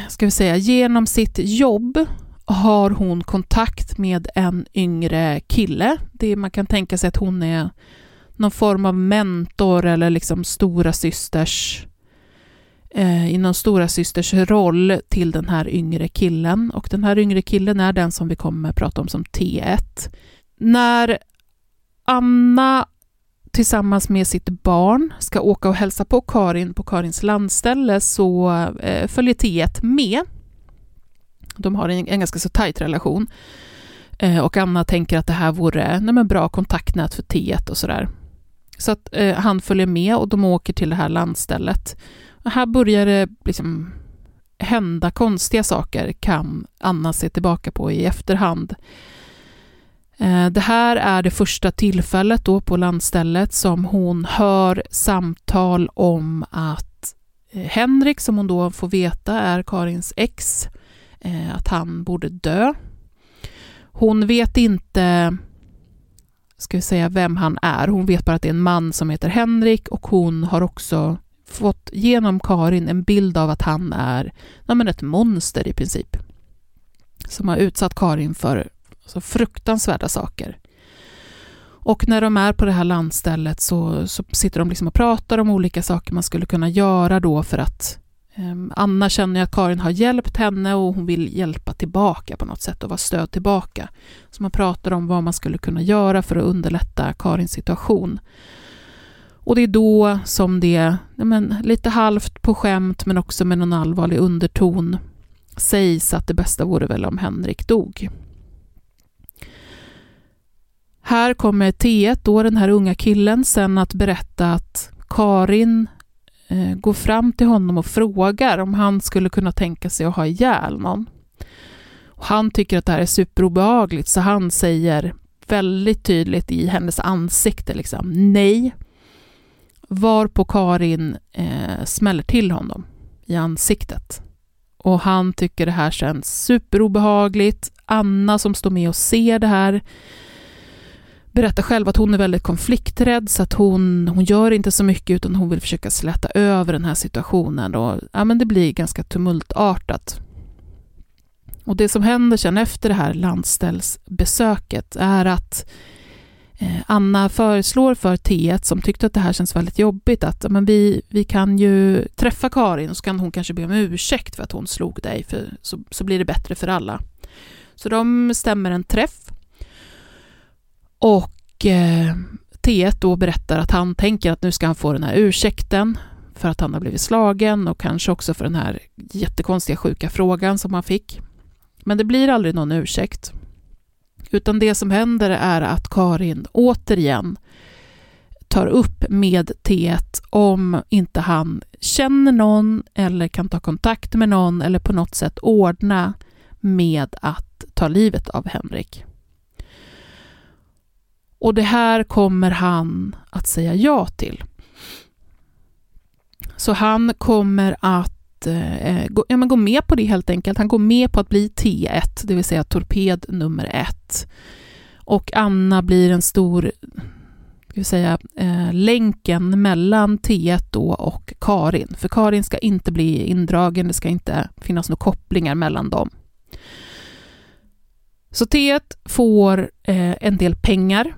ska vi säga, genom sitt jobb har hon kontakt med en yngre kille. Det man kan tänka sig att hon är någon form av mentor eller liksom stora systers eh, i någon stora systers roll till den här yngre killen. Och den här yngre killen är den som vi kommer att prata om som T1. När Anna tillsammans med sitt barn ska åka och hälsa på Karin på Karins landställe så eh, följer T1 med. De har en, en ganska så tajt relation. Eh, och Anna tänker att det här vore nej, bra kontaktnät för T1 och sådär. Så att eh, han följer med och de åker till det här landstället. Och här börjar det liksom hända konstiga saker, kan Anna se tillbaka på i efterhand. Eh, det här är det första tillfället då på landstället som hon hör samtal om att eh, Henrik, som hon då får veta är Karins ex, eh, att han borde dö. Hon vet inte ska vi säga vem han är. Hon vet bara att det är en man som heter Henrik och hon har också fått genom Karin en bild av att han är ja, men ett monster i princip. Som har utsatt Karin för så fruktansvärda saker. Och när de är på det här landstället så, så sitter de liksom och pratar om olika saker man skulle kunna göra då för att Ehm, Anna känner att Karin har hjälpt henne och hon vill hjälpa tillbaka på något sätt och vara stöd tillbaka. Så man pratar om vad man skulle kunna göra för att underlätta Karins situation. Och det är då som det, men, lite halvt på skämt men också med någon allvarlig underton sägs att det bästa vore väl om Henrik dog. Här kommer T1, då den här unga killen, sen att berätta att Karin Eh, går fram till honom och frågar om han skulle kunna tänka sig att ha ihjäl någon. Och han tycker att det här är superobehagligt, så han säger väldigt tydligt i hennes ansikte liksom, nej. Varpå Karin eh, smäller till honom i ansiktet. Och han tycker det här känns superobehagligt. Anna som står med och ser det här berättar själv att hon är väldigt konflikträdd så att hon, hon gör inte så mycket utan hon vill försöka släta över den här situationen och ja, men det blir ganska tumultartat. Och det som händer sen efter det här landställsbesöket är att eh, Anna föreslår för T1 som tyckte att det här känns väldigt jobbigt att men vi, vi kan ju träffa Karin och så kan hon kanske be om ursäkt för att hon slog dig för så, så blir det bättre för alla. Så de stämmer en träff och eh, T1 då berättar att han tänker att nu ska han få den här ursäkten för att han har blivit slagen och kanske också för den här jättekonstiga sjuka frågan som han fick. Men det blir aldrig någon ursäkt. Utan det som händer är att Karin återigen tar upp med T1 om inte han känner någon eller kan ta kontakt med någon eller på något sätt ordna med att ta livet av Henrik. Och det här kommer han att säga ja till. Så han kommer att eh, gå, ja, men gå med på det helt enkelt. Han går med på att bli T1, det vill säga torped nummer ett. Och Anna blir en stor ska säga, eh, länken mellan T1 då och Karin. För Karin ska inte bli indragen, det ska inte finnas några kopplingar mellan dem. Så T1 får eh, en del pengar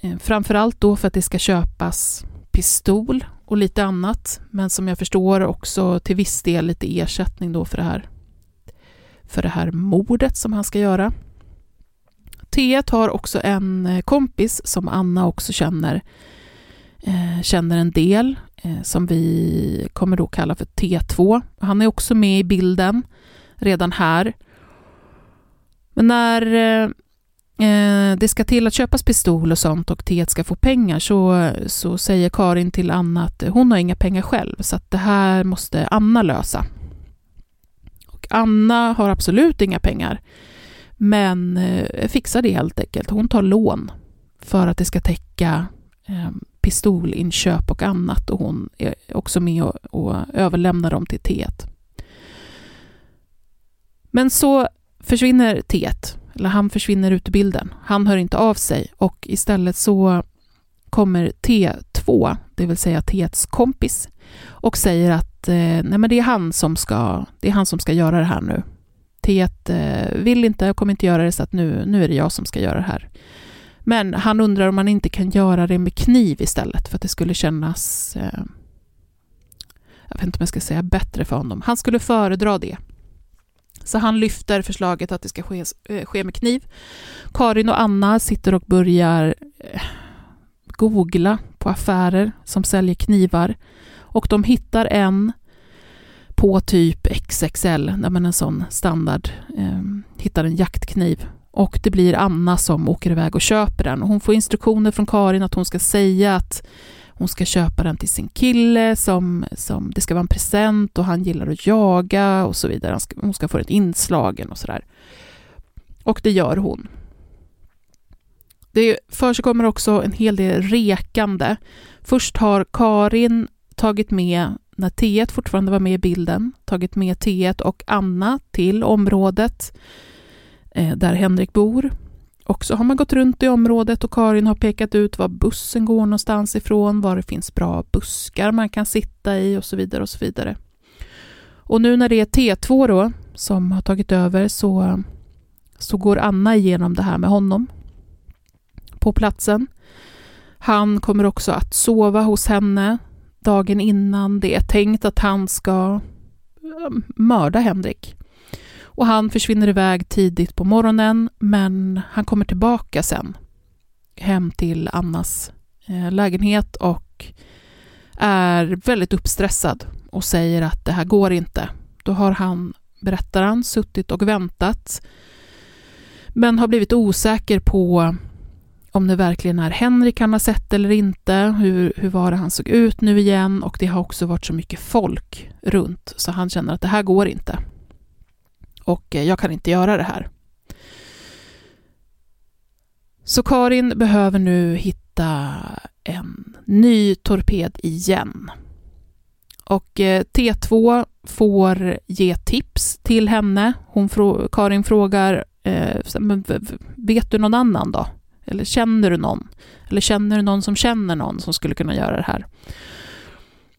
Eh, framförallt då för att det ska köpas pistol och lite annat, men som jag förstår också till viss del lite ersättning då för det här, för det här mordet som han ska göra. T1 har också en eh, kompis som Anna också känner, eh, känner en del, eh, som vi kommer då kalla för T2. Han är också med i bilden redan här. Men när eh, eh, det ska till att köpas pistol och sånt och Tet ska få pengar så, så säger Karin till Anna att hon har inga pengar själv så att det här måste Anna lösa. Och Anna har absolut inga pengar men eh, fixar det helt enkelt. Hon tar lån för att det ska täcka eh, pistolinköp och annat och hon är också med och, och överlämnar dem till T1. Men så försvinner T1 eller han försvinner ut ur bilden. Han hör inte av sig och istället så kommer T2, det vill säga T1s kompis, och säger att eh, nej men det, är han som ska, det är han som ska göra det här nu. T1 eh, vill inte och kommer inte göra det så att nu, nu är det jag som ska göra det här. Men han undrar om man inte kan göra det med kniv istället för att det skulle kännas, eh, jag vet inte om jag ska säga bättre för honom. Han skulle föredra det. Så han lyfter förslaget att det ska ske, eh, ske med kniv. Karin och Anna sitter och börjar eh, googla på affärer som säljer knivar och de hittar en på typ XXL, en sån standard, eh, hittar en jaktkniv och det blir Anna som åker iväg och köper den. Och hon får instruktioner från Karin att hon ska säga att hon ska köpa den till sin kille, som, som det ska vara en present och han gillar att jaga och så vidare. Hon ska, hon ska få den inslagen och sådär. Och det gör hon. Det förekommer också en hel del rekande. Först har Karin tagit med, när T1 fortfarande var med i bilden, tagit med T1 och Anna till området eh, där Henrik bor. Och så har man gått runt i området och Karin har pekat ut var bussen går någonstans ifrån, var det finns bra buskar man kan sitta i och så vidare och så vidare. Och nu när det är T2 då som har tagit över så, så går Anna igenom det här med honom på platsen. Han kommer också att sova hos henne dagen innan. Det är tänkt att han ska mörda Henrik. Och han försvinner iväg tidigt på morgonen, men han kommer tillbaka sen hem till Annas eh, lägenhet och är väldigt uppstressad och säger att det här går inte. Då har han, berättar han, suttit och väntat men har blivit osäker på om det verkligen är Henrik han har sett eller inte, hur, hur var det han såg ut nu igen och det har också varit så mycket folk runt så han känner att det här går inte och eh, jag kan inte göra det här. Så Karin behöver nu hitta en ny torped igen. Och eh, T2 får ge tips till henne. Hon Karin frågar, eh, vet du någon annan då? Eller känner du någon? Eller känner du någon som känner någon som skulle kunna göra det här?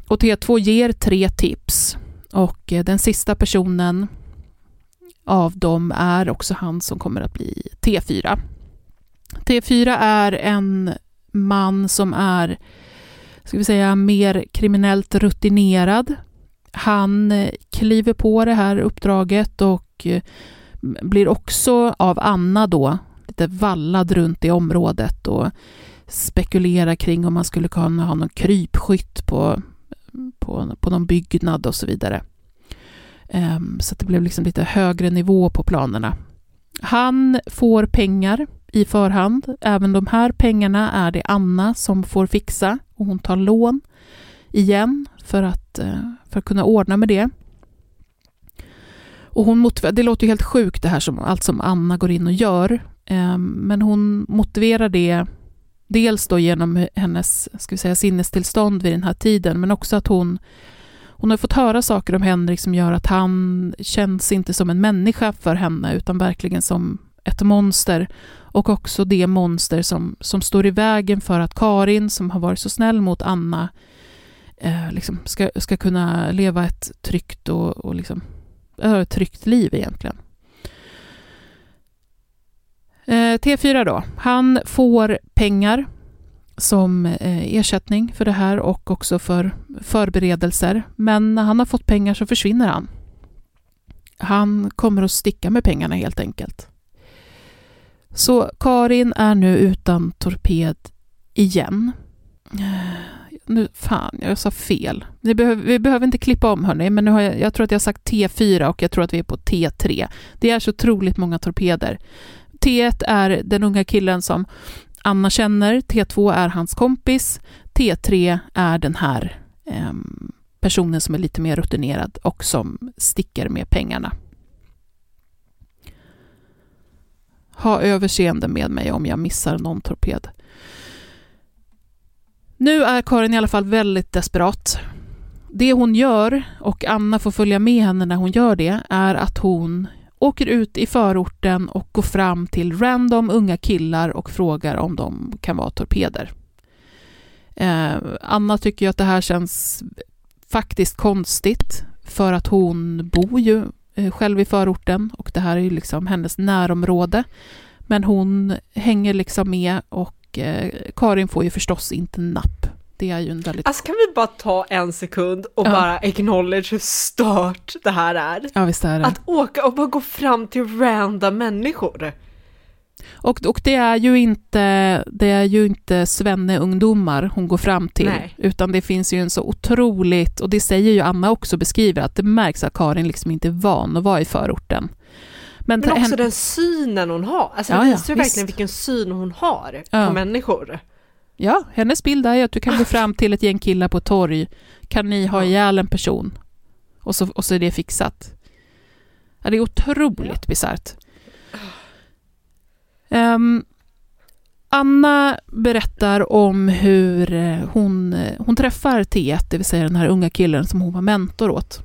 Och T2 ger tre tips. Och den sista personen av dem är också han som kommer att bli T4. T4 är en man som är, ska vi säga, mer kriminellt rutinerad. Han eh, kliver på det här uppdraget och eh, blir också av Anna då lite vallad runt i området och spekulerar kring om man skulle kunna ha någon krypskytt på, på, på någon byggnad och så vidare. Ehm, så det blev liksom lite högre nivå på planerna. Han får pengar i förhand. Även de här pengarna är det Anna som får fixa och hon tar lån igen för att, eh, för att kunna ordna med det. Och hon det låter ju helt sjukt det här som allt som Anna går in och gör, ehm, men hon motiverar det dels då genom hennes ska vi säga, sinnestillstånd vid den här tiden, men också att hon hon har fått höra saker om Henrik som gör att han känns inte som en människa för henne, utan verkligen som ett monster. Och också det monster som, som står i vägen för att Karin, som har varit så snäll mot Anna, eh, liksom ska, ska kunna leva ett tryggt och, och liksom, ett tryggt liv egentligen. Eh, T4 då, han får pengar som eh, ersättning för det här och också för förberedelser. Men när han har fått pengar så försvinner han. Han kommer att sticka med pengarna helt enkelt. Så Karin är nu utan torped igen. Eh, nu, fan, jag sa fel. Vi behöver, vi behöver inte klippa om hörni, men nu har jag, jag tror att jag har sagt T4 och jag tror att vi är på T3. Det är så otroligt många torpeder. T1 är den unga killen som Anna känner, T2 är hans kompis, T3 är den här eh, personen som är lite mer rutinerad och som sticker med pengarna. Ha överseende med mig om jag missar någon torped. Nu är Karin i alla fall väldigt desperat. Det hon gör, och Anna får följa med henne när hon gör det, är att hon åker ut i förorten och går fram till random unga killar och frågar om de kan vara torpeder. Eh, Anna tycker ju att det här känns faktiskt konstigt för att hon bor ju eh, själv i förorten och det här är ju liksom hennes närområde. Men hon hänger liksom med och eh, Karin får ju förstås inte napp. Det är ju en väldigt... Alltså kan vi bara ta en sekund och Ja. bara acknowledge hur stört det här är? Ja, visst är det. Att åka och bara gå fram till random människor. Och, och det är ju inte, det är ju inte svenne-ungdomar hon går fram till, Nej. utan det finns ju en så otroligt, och det säger ju Anna också, beskriver att det märks att Karin liksom inte är van att vara i förorten. Men, Men också hen- den synen hon har. Alltså Ja, det ja, visar ju verkligen vilken syn hon har Ja. på människor. Ja, hennes bild är att du kan gå fram till ett gäng killar på torg, kan ni ha ihjäl en person? Och så, och så är det fixat. Ja, det är otroligt bisarrt. Ehm, Anna berättar om hur eh, hon, eh, hon träffar T1, det vill säga den här unga killen som hon var mentor åt,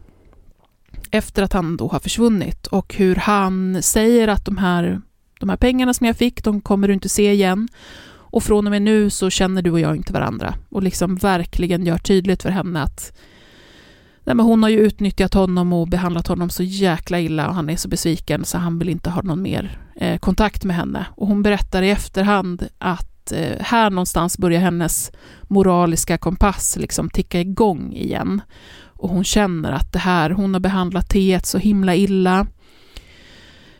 efter att han då har försvunnit och hur han säger att de här, de här pengarna som jag fick, de kommer du inte se igen. Och från och med nu så känner du och jag inte varandra. Och liksom verkligen gör tydligt för henne att nej men hon har ju utnyttjat honom och behandlat honom så jäkla illa och han är så besviken så han vill inte ha någon mer eh, kontakt med henne. Och hon berättar i efterhand att eh, här någonstans börjar hennes moraliska kompass liksom ticka igång igen. Och hon känner att det här, hon har behandlat T så himla illa.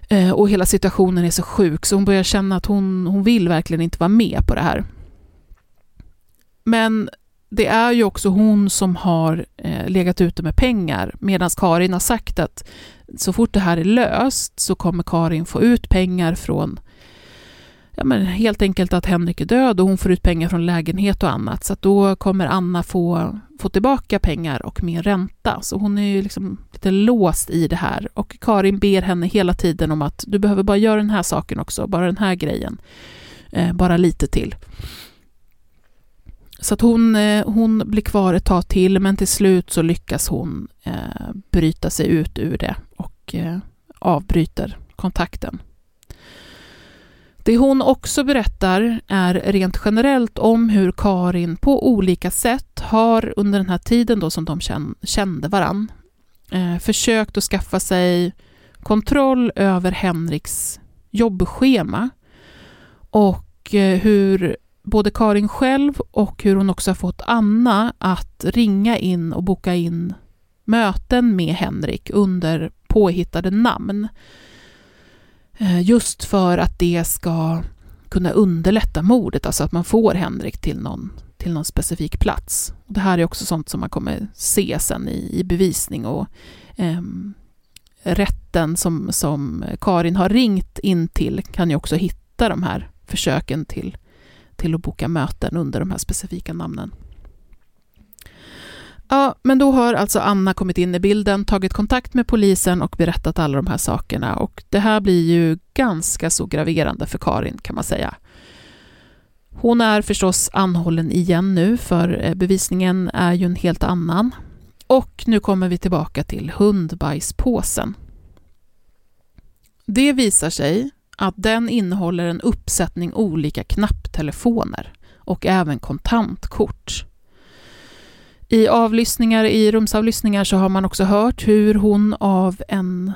Eh, och hela situationen är så sjuk så hon börjar känna att hon, hon vill verkligen inte vara med på det här. Men det är ju också hon som har eh, legat ute med pengar medan Karin har sagt att så fort det här är löst så kommer Karin få ut pengar från ja, men helt enkelt att Henrik är död och hon får ut pengar från lägenhet och annat. Så att då kommer Anna få, få tillbaka pengar och mer ränta. Så hon är ju liksom lite låst i det här. Och Karin ber henne hela tiden om att du behöver bara göra den här saken också, bara den här grejen. Eh, bara lite till. Så att hon, eh, hon blir kvar ett tag till, men till slut så lyckas hon eh, bryta sig ut ur det och eh, avbryter kontakten. Det hon också berättar är rent generellt om hur Karin på olika sätt har under den här tiden då som de kände varann eh, försökt att skaffa sig kontroll över Henriks jobbschema och eh, hur både Karin själv och hur hon också har fått Anna att ringa in och boka in möten med Henrik under påhittade namn. Eh, just för att det ska kunna underlätta mordet, alltså att man får Henrik till någon, till någon specifik plats. Och det här är också sånt som man kommer se sen i, i bevisning och eh, rätten som, som Karin har ringt in till kan ju också hitta de här försöken till, till att boka möten under de här specifika namnen. Ja, men då har alltså Anna kommit in i bilden, tagit kontakt med polisen och berättat alla de här sakerna. Och det här blir ju ganska så graverande för Karin kan man säga. Hon är förstås anhållen igen nu, för eh, bevisningen är ju en helt annan. Och nu kommer vi tillbaka till hundbajspåsen. Det visar sig att den innehåller en uppsättning olika knapptelefoner och även kontantkort. I avlyssningar, i rumsavlyssningar så har man också hört hur hon av en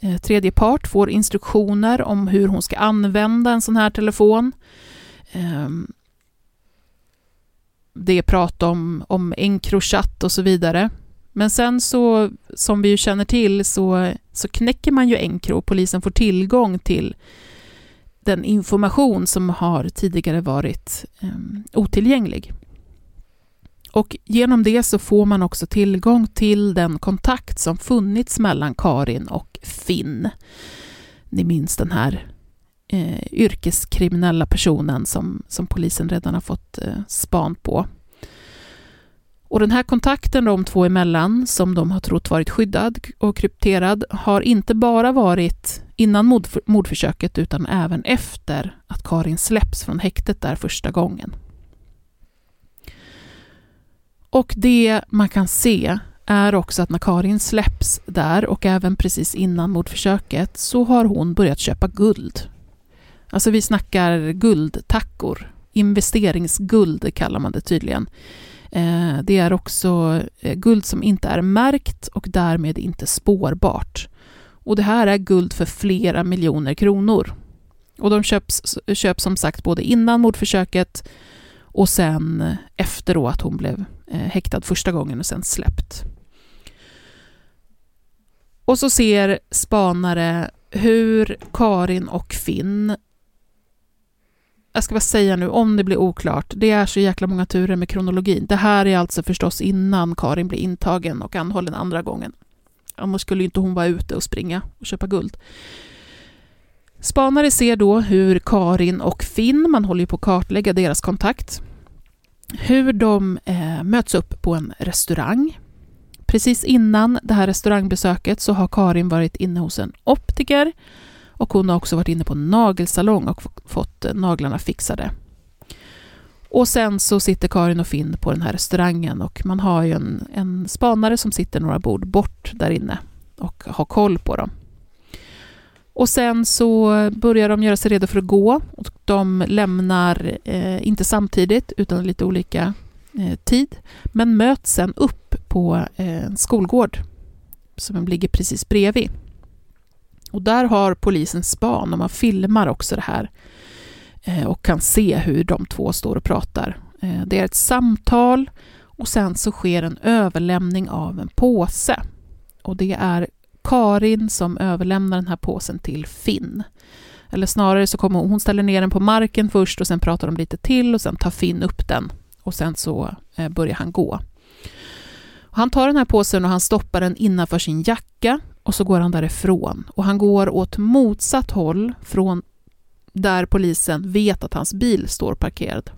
eh, tredje part får instruktioner om hur hon ska använda en sån här telefon. Ehm, det är prat om, om Encrochat och så vidare. Men sen så, som vi ju känner till, så, så knäcker man ju Encro och polisen får tillgång till den information som har tidigare varit ehm, otillgänglig. Och genom det så får man också tillgång till den kontakt som funnits mellan Karin och Finn. Ni minns den här eh, yrkeskriminella personen som, som polisen redan har fått eh, span på. Och den här kontakten de två emellan, som de har trott varit skyddad och krypterad, har inte bara varit innan mordförsöket utan även efter att Karin släpps från häktet där första gången. Och det man kan se är också att när Karin släpps där och även precis innan mordförsöket så har hon börjat köpa guld. Alltså vi snackar guldtackor. Investeringsguld kallar man det tydligen. Eh, det är också eh, guld som inte är märkt och därmed inte spårbart. Och det här är guld för flera miljoner kronor. Och de köps, köps som sagt både innan mordförsöket och sen eh, efter då att hon blev eh, häktad första gången och sen släppt. Och så ser spanare hur Karin och Finn jag ska bara säga nu, om det blir oklart, det är så jäkla många turer med kronologin. Det här är alltså förstås innan Karin blir intagen och anhållen andra gången. Annars skulle inte hon vara ute och springa och köpa guld. Spanare ser då hur Karin och Finn, man håller ju på att kartlägga deras kontakt, hur de eh, möts upp på en restaurang. Precis innan det här restaurangbesöket så har Karin varit inne hos en optiker och hon har också varit inne på en nagelsalong och fått eh, naglarna fixade. Och sen så sitter Karin och Finn på den här restaurangen och man har ju en, en spanare som sitter några bord bort där inne och har koll på dem. Och sen så börjar de göra sig redo för att gå och de lämnar, eh, inte samtidigt utan lite olika eh, tid, men möts sen upp på eh, en skolgård som ligger precis bredvid. Och där har polisen span och man filmar också det här eh, och kan se hur de två står och pratar. Eh, det är ett samtal och sen så sker en överlämning av en påse. Och det är Karin som överlämnar den här påsen till Finn. Eller snarare så kommer hon, hon ställer ner den på marken först och sen pratar de lite till och sen tar Finn upp den och sen så eh, börjar han gå. Han tar den här påsen och han stoppar den innanför sin jacka och så går han därifrån. Och han går åt motsatt håll från där polisen vet att hans bil står parkerad.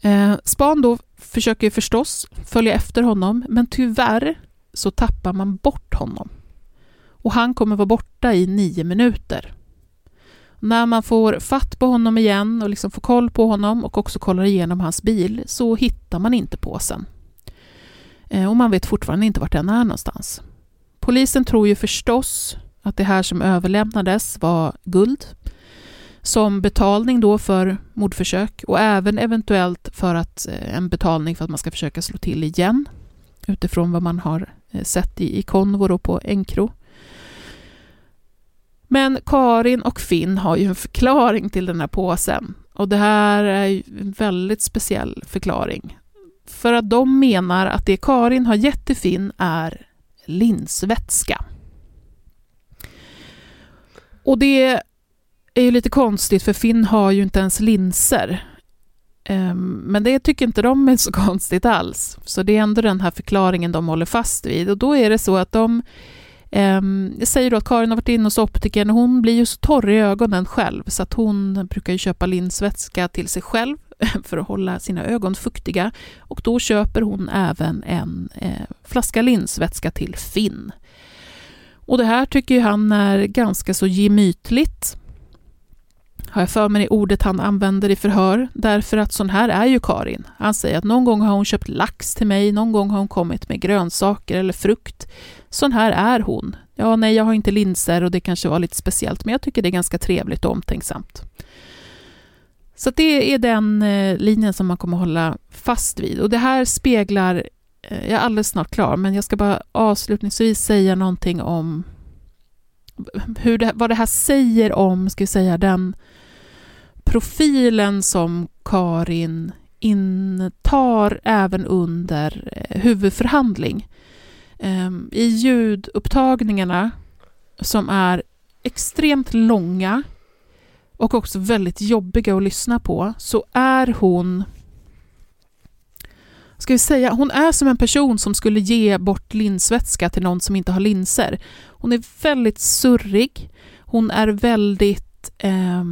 Eh, Span då försöker förstås följa efter honom, men tyvärr så tappar man bort honom. Och han kommer vara borta i nio minuter. När man får fatt på honom igen och liksom får koll på honom och också kollar igenom hans bil så hittar man inte påsen. Eh, och man vet fortfarande inte vart den är någonstans. Polisen tror ju förstås att det här som överlämnades var guld som betalning då för mordförsök och även eventuellt för att eh, en betalning för att man ska försöka slå till igen utifrån vad man har eh, sett i, i Konvor och på Enkro. Men Karin och Finn har ju en förklaring till den här påsen och det här är en väldigt speciell förklaring. För att de menar att det Karin har gett till Finn är linsvätska. Och det är ju lite konstigt för Finn har ju inte ens linser. Ehm, men det tycker inte de är så konstigt alls. Så det är ändå den här förklaringen de håller fast vid. Och då är det så att de Ehm, jag säger då att Karin har varit inne hos optikern och hon blir ju så torr i ögonen själv så att hon brukar ju köpa linsvätska till sig själv för att hålla sina ögon fuktiga och då köper hon även en eh, flaska linsvätska till Finn. Och det här tycker ju han är ganska så gemytligt har jag för mig ordet han använder i förhör, därför att sån här är ju Karin. Han säger att någon gång har hon köpt lax till mig, någon gång har hon kommit med grönsaker eller frukt. Sån här är hon. Ja, nej, jag har inte linser och det kanske var lite speciellt, men jag tycker det är ganska trevligt och omtänksamt. Så det är den eh, linjen som man kommer hålla fast vid. Och det här speglar, eh, jag är alldeles snart klar, men jag ska bara avslutningsvis säga någonting om hur det, vad det här säger om, ska vi säga, den profilen som Karin intar även under eh, huvudförhandling. Ehm, I ljudupptagningarna som är extremt långa och också väldigt jobbiga att lyssna på så är hon ska vi säga, hon är som en person som skulle ge bort linsvätska till någon som inte har linser. Hon är väldigt surrig, hon är väldigt eh,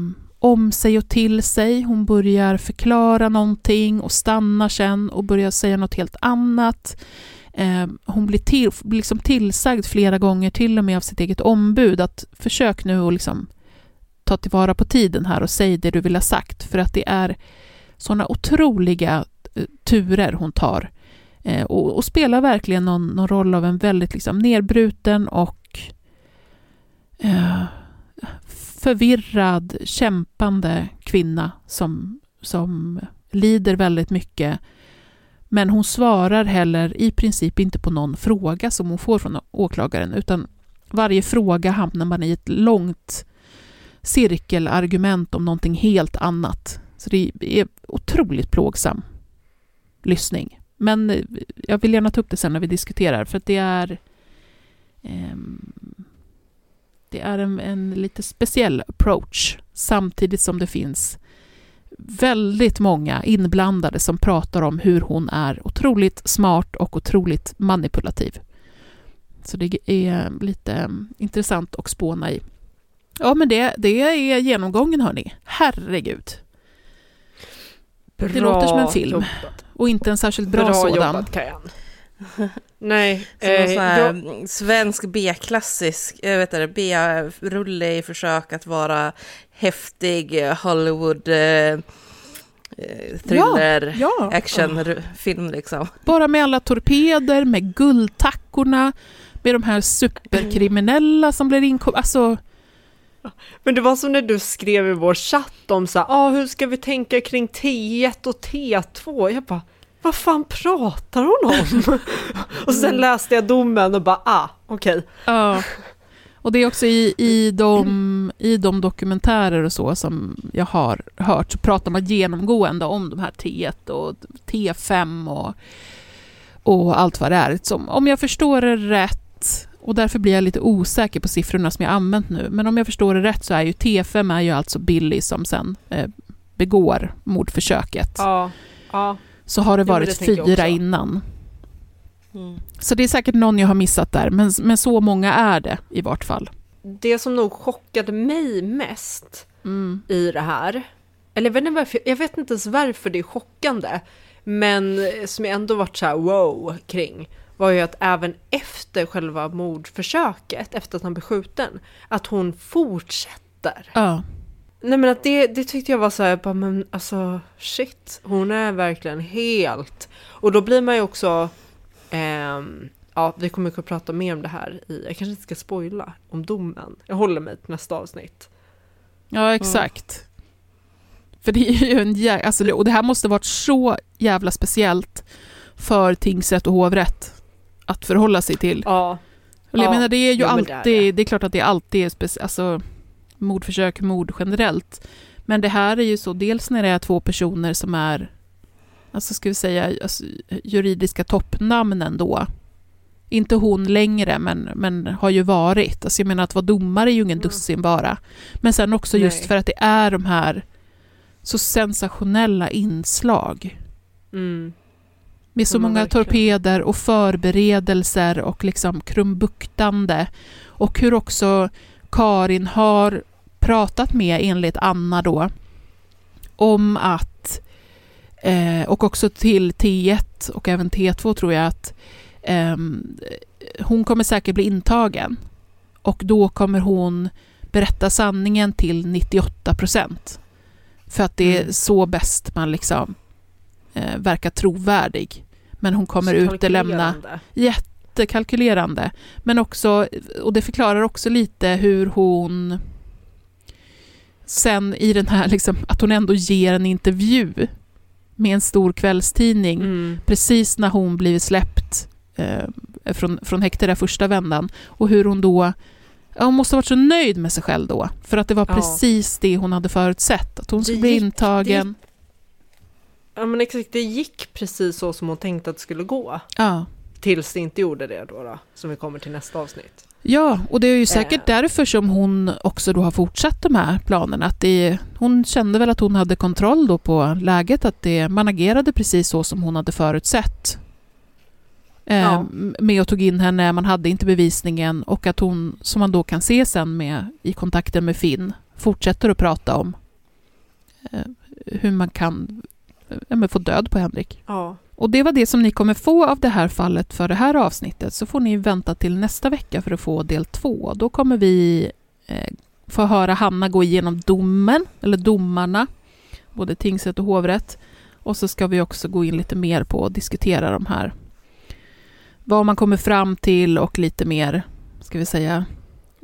om sig och till sig. Hon börjar förklara någonting och stannar sen och börjar säga något helt annat. Eh, hon blir till, liksom tillsagd flera gånger, till och med av sitt eget ombud, att försök nu att liksom ta tillvara på tiden här och säg det du vill ha sagt, för att det är sådana otroliga eh, turer hon tar. Eh, och, och spelar verkligen någon, någon roll av en väldigt liksom, nedbruten och eh, förvirrad, kämpande kvinna som, som lider väldigt mycket. Men hon svarar heller i princip inte på någon fråga som hon får från åklagaren, utan varje fråga hamnar man i ett långt cirkelargument om någonting helt annat. Så det är otroligt plågsam lyssning. Men eh, jag vill gärna ta upp det sen när vi diskuterar, för att det är eh, det är en, en lite speciell approach, samtidigt som det finns väldigt många inblandade som pratar om hur hon är otroligt smart och otroligt manipulativ. Så det är lite intressant att spåna i. Ja, men det, det är genomgången, hörni. Herregud. Bra det låter som en film. Jobbat. Och inte en särskilt bra, Bra sådan. jobbat Kajan. Nej, Som eh, sån jag, svensk B-klassisk, jag vet inte, B-rulle i försök att vara häftig eh, Hollywood eh, eh, thriller, ja. actionfilm liksom. Bara med alla torpeder, med guldtackorna, med de här superkriminella som blir inkom... Alltså, men det var som när du skrev i vår chatt om så här, ah, hur ska vi tänka kring T1 och T2? Jag bara, vad fan pratar hon om? och sen läste jag domen och bara, ah, okej. ja. Och det är också i, i, de, i de dokumentärer och så som jag har hört så pratar man genomgående om de här T1 och T5 och, och allt vad det är. Som, om jag förstår det rätt, och därför blir jag lite osäker på siffrorna som jag använt nu, men om jag förstår det rätt så är ju T5 är ju alltså Billy som sen eh, begår mordförsöket. Ja, ja. Så har det Jo, varit det fyra innan. Mm. Så det är säkert någon jag har missat där, men, men så många är det i vart fall. Det som nog chockade mig mest i det här, eller jag vet, inte varför, jag vet inte ens varför det är chockande, men som jag ändå varit så här wow kring, var ju att även efter själva mordförsöket, efter att han blev skjuten, att hon fortsätter. Ja. Nej men att det, det tyckte jag var så här, bara, men alltså shit, hon är verkligen helt... Och då blir man ju också, ehm, ja vi kommer att prata mer om det här i, jag kanske inte ska spoila om domen. Jag håller mig till nästa avsnitt. Ja, exakt. För det är ju en jä- alltså, det- och det här måste varit så jävla speciellt för tingsrätt och hovrätt att förhålla sig till. Ja, Och jag Ja, menar, det är ju jo, men det är alltid, det. är klart att det alltid är speci- alltså, mordförsök, mord generellt. Men det här är ju så, dels när det är två personer som är, alltså ska vi säga, alltså, juridiska toppnamn ändå. Inte hon längre, men, men har ju varit. Alltså jag menar att vara domare är ju ingen dussin bara. Men sen också just Nej. för att det är de här så sensationella inslag. mm. Med så många torpeder och förberedelser och liksom krumbuktande. Och hur också Karin har pratat med, enligt Anna då, om att, eh, och också till T1 och även T2 tror jag att ehm, hon kommer säkert bli intagen. Och då kommer hon berätta sanningen till 98 procent. För att det är Mm. så bäst man liksom eh, verkar trovärdig. Men hon kommer utelämna kalkylerande. jättekalkylerande. Men också, och det förklarar också lite hur hon sen i den här, liksom, att hon ändå ger en intervju med en stor kvällstidning Mm. precis när hon blivit släppt eh, från, från häkte där första vändan och hur hon då Ja, hon måste ha varit så nöjd med sig själv då, för att det var Ja. precis det hon hade förutsett. Att hon skulle Det bli intagen. Ja men exakt, det gick precis så som hon tänkte att det skulle gå. Ja. Tills det inte gjorde det då, då som vi kommer till nästa avsnitt. Ja, och det är ju säkert Eh. därför som hon också då har fortsatt de här planerna. Att det, hon kände väl att hon hade kontroll då på läget, att det, man agerade precis så som hon hade förutsett. Eh, Ja. Med och tog in henne, man hade inte bevisningen och att hon, som man då kan se sen med, i kontakten med Finn, fortsätter att prata om eh, hur man kan eh, få död på Henrik. Ja. Och det var det som ni kommer få av det här fallet för det här avsnittet. Så får ni vänta till nästa vecka för att få del två. Då kommer vi eh, få höra Hanna gå igenom domen, eller domarna, både tingsrätt och hovrätt. Och så ska vi också gå in lite mer på och diskutera de här vad man kommer fram till och lite mer, ska vi säga,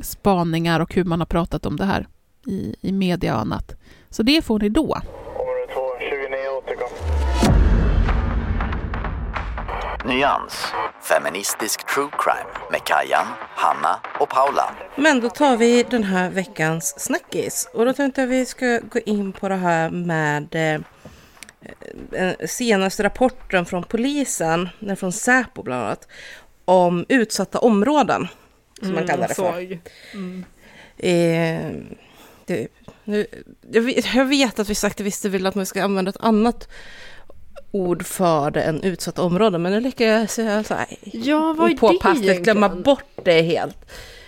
spaningar och hur man har pratat om det här i, i media och annat. Så det får ni då. Nyans, feministisk true crime med Kajan, Hanna och Paula. Men då tar vi den här veckans snackis. Och då tänkte jag att vi ska gå in på det här med eh, den senaste rapporten från polisen, från Säpo bland annat, om utsatta områden, som man kallar det för. Mm. Eh, det, nu, jag, vet, jag vet att vissa aktivister vill att man ska använda ett annat ord för det än utsatta områden, men nu lyckas jag så här, Ja, vad är det glömma bort det helt.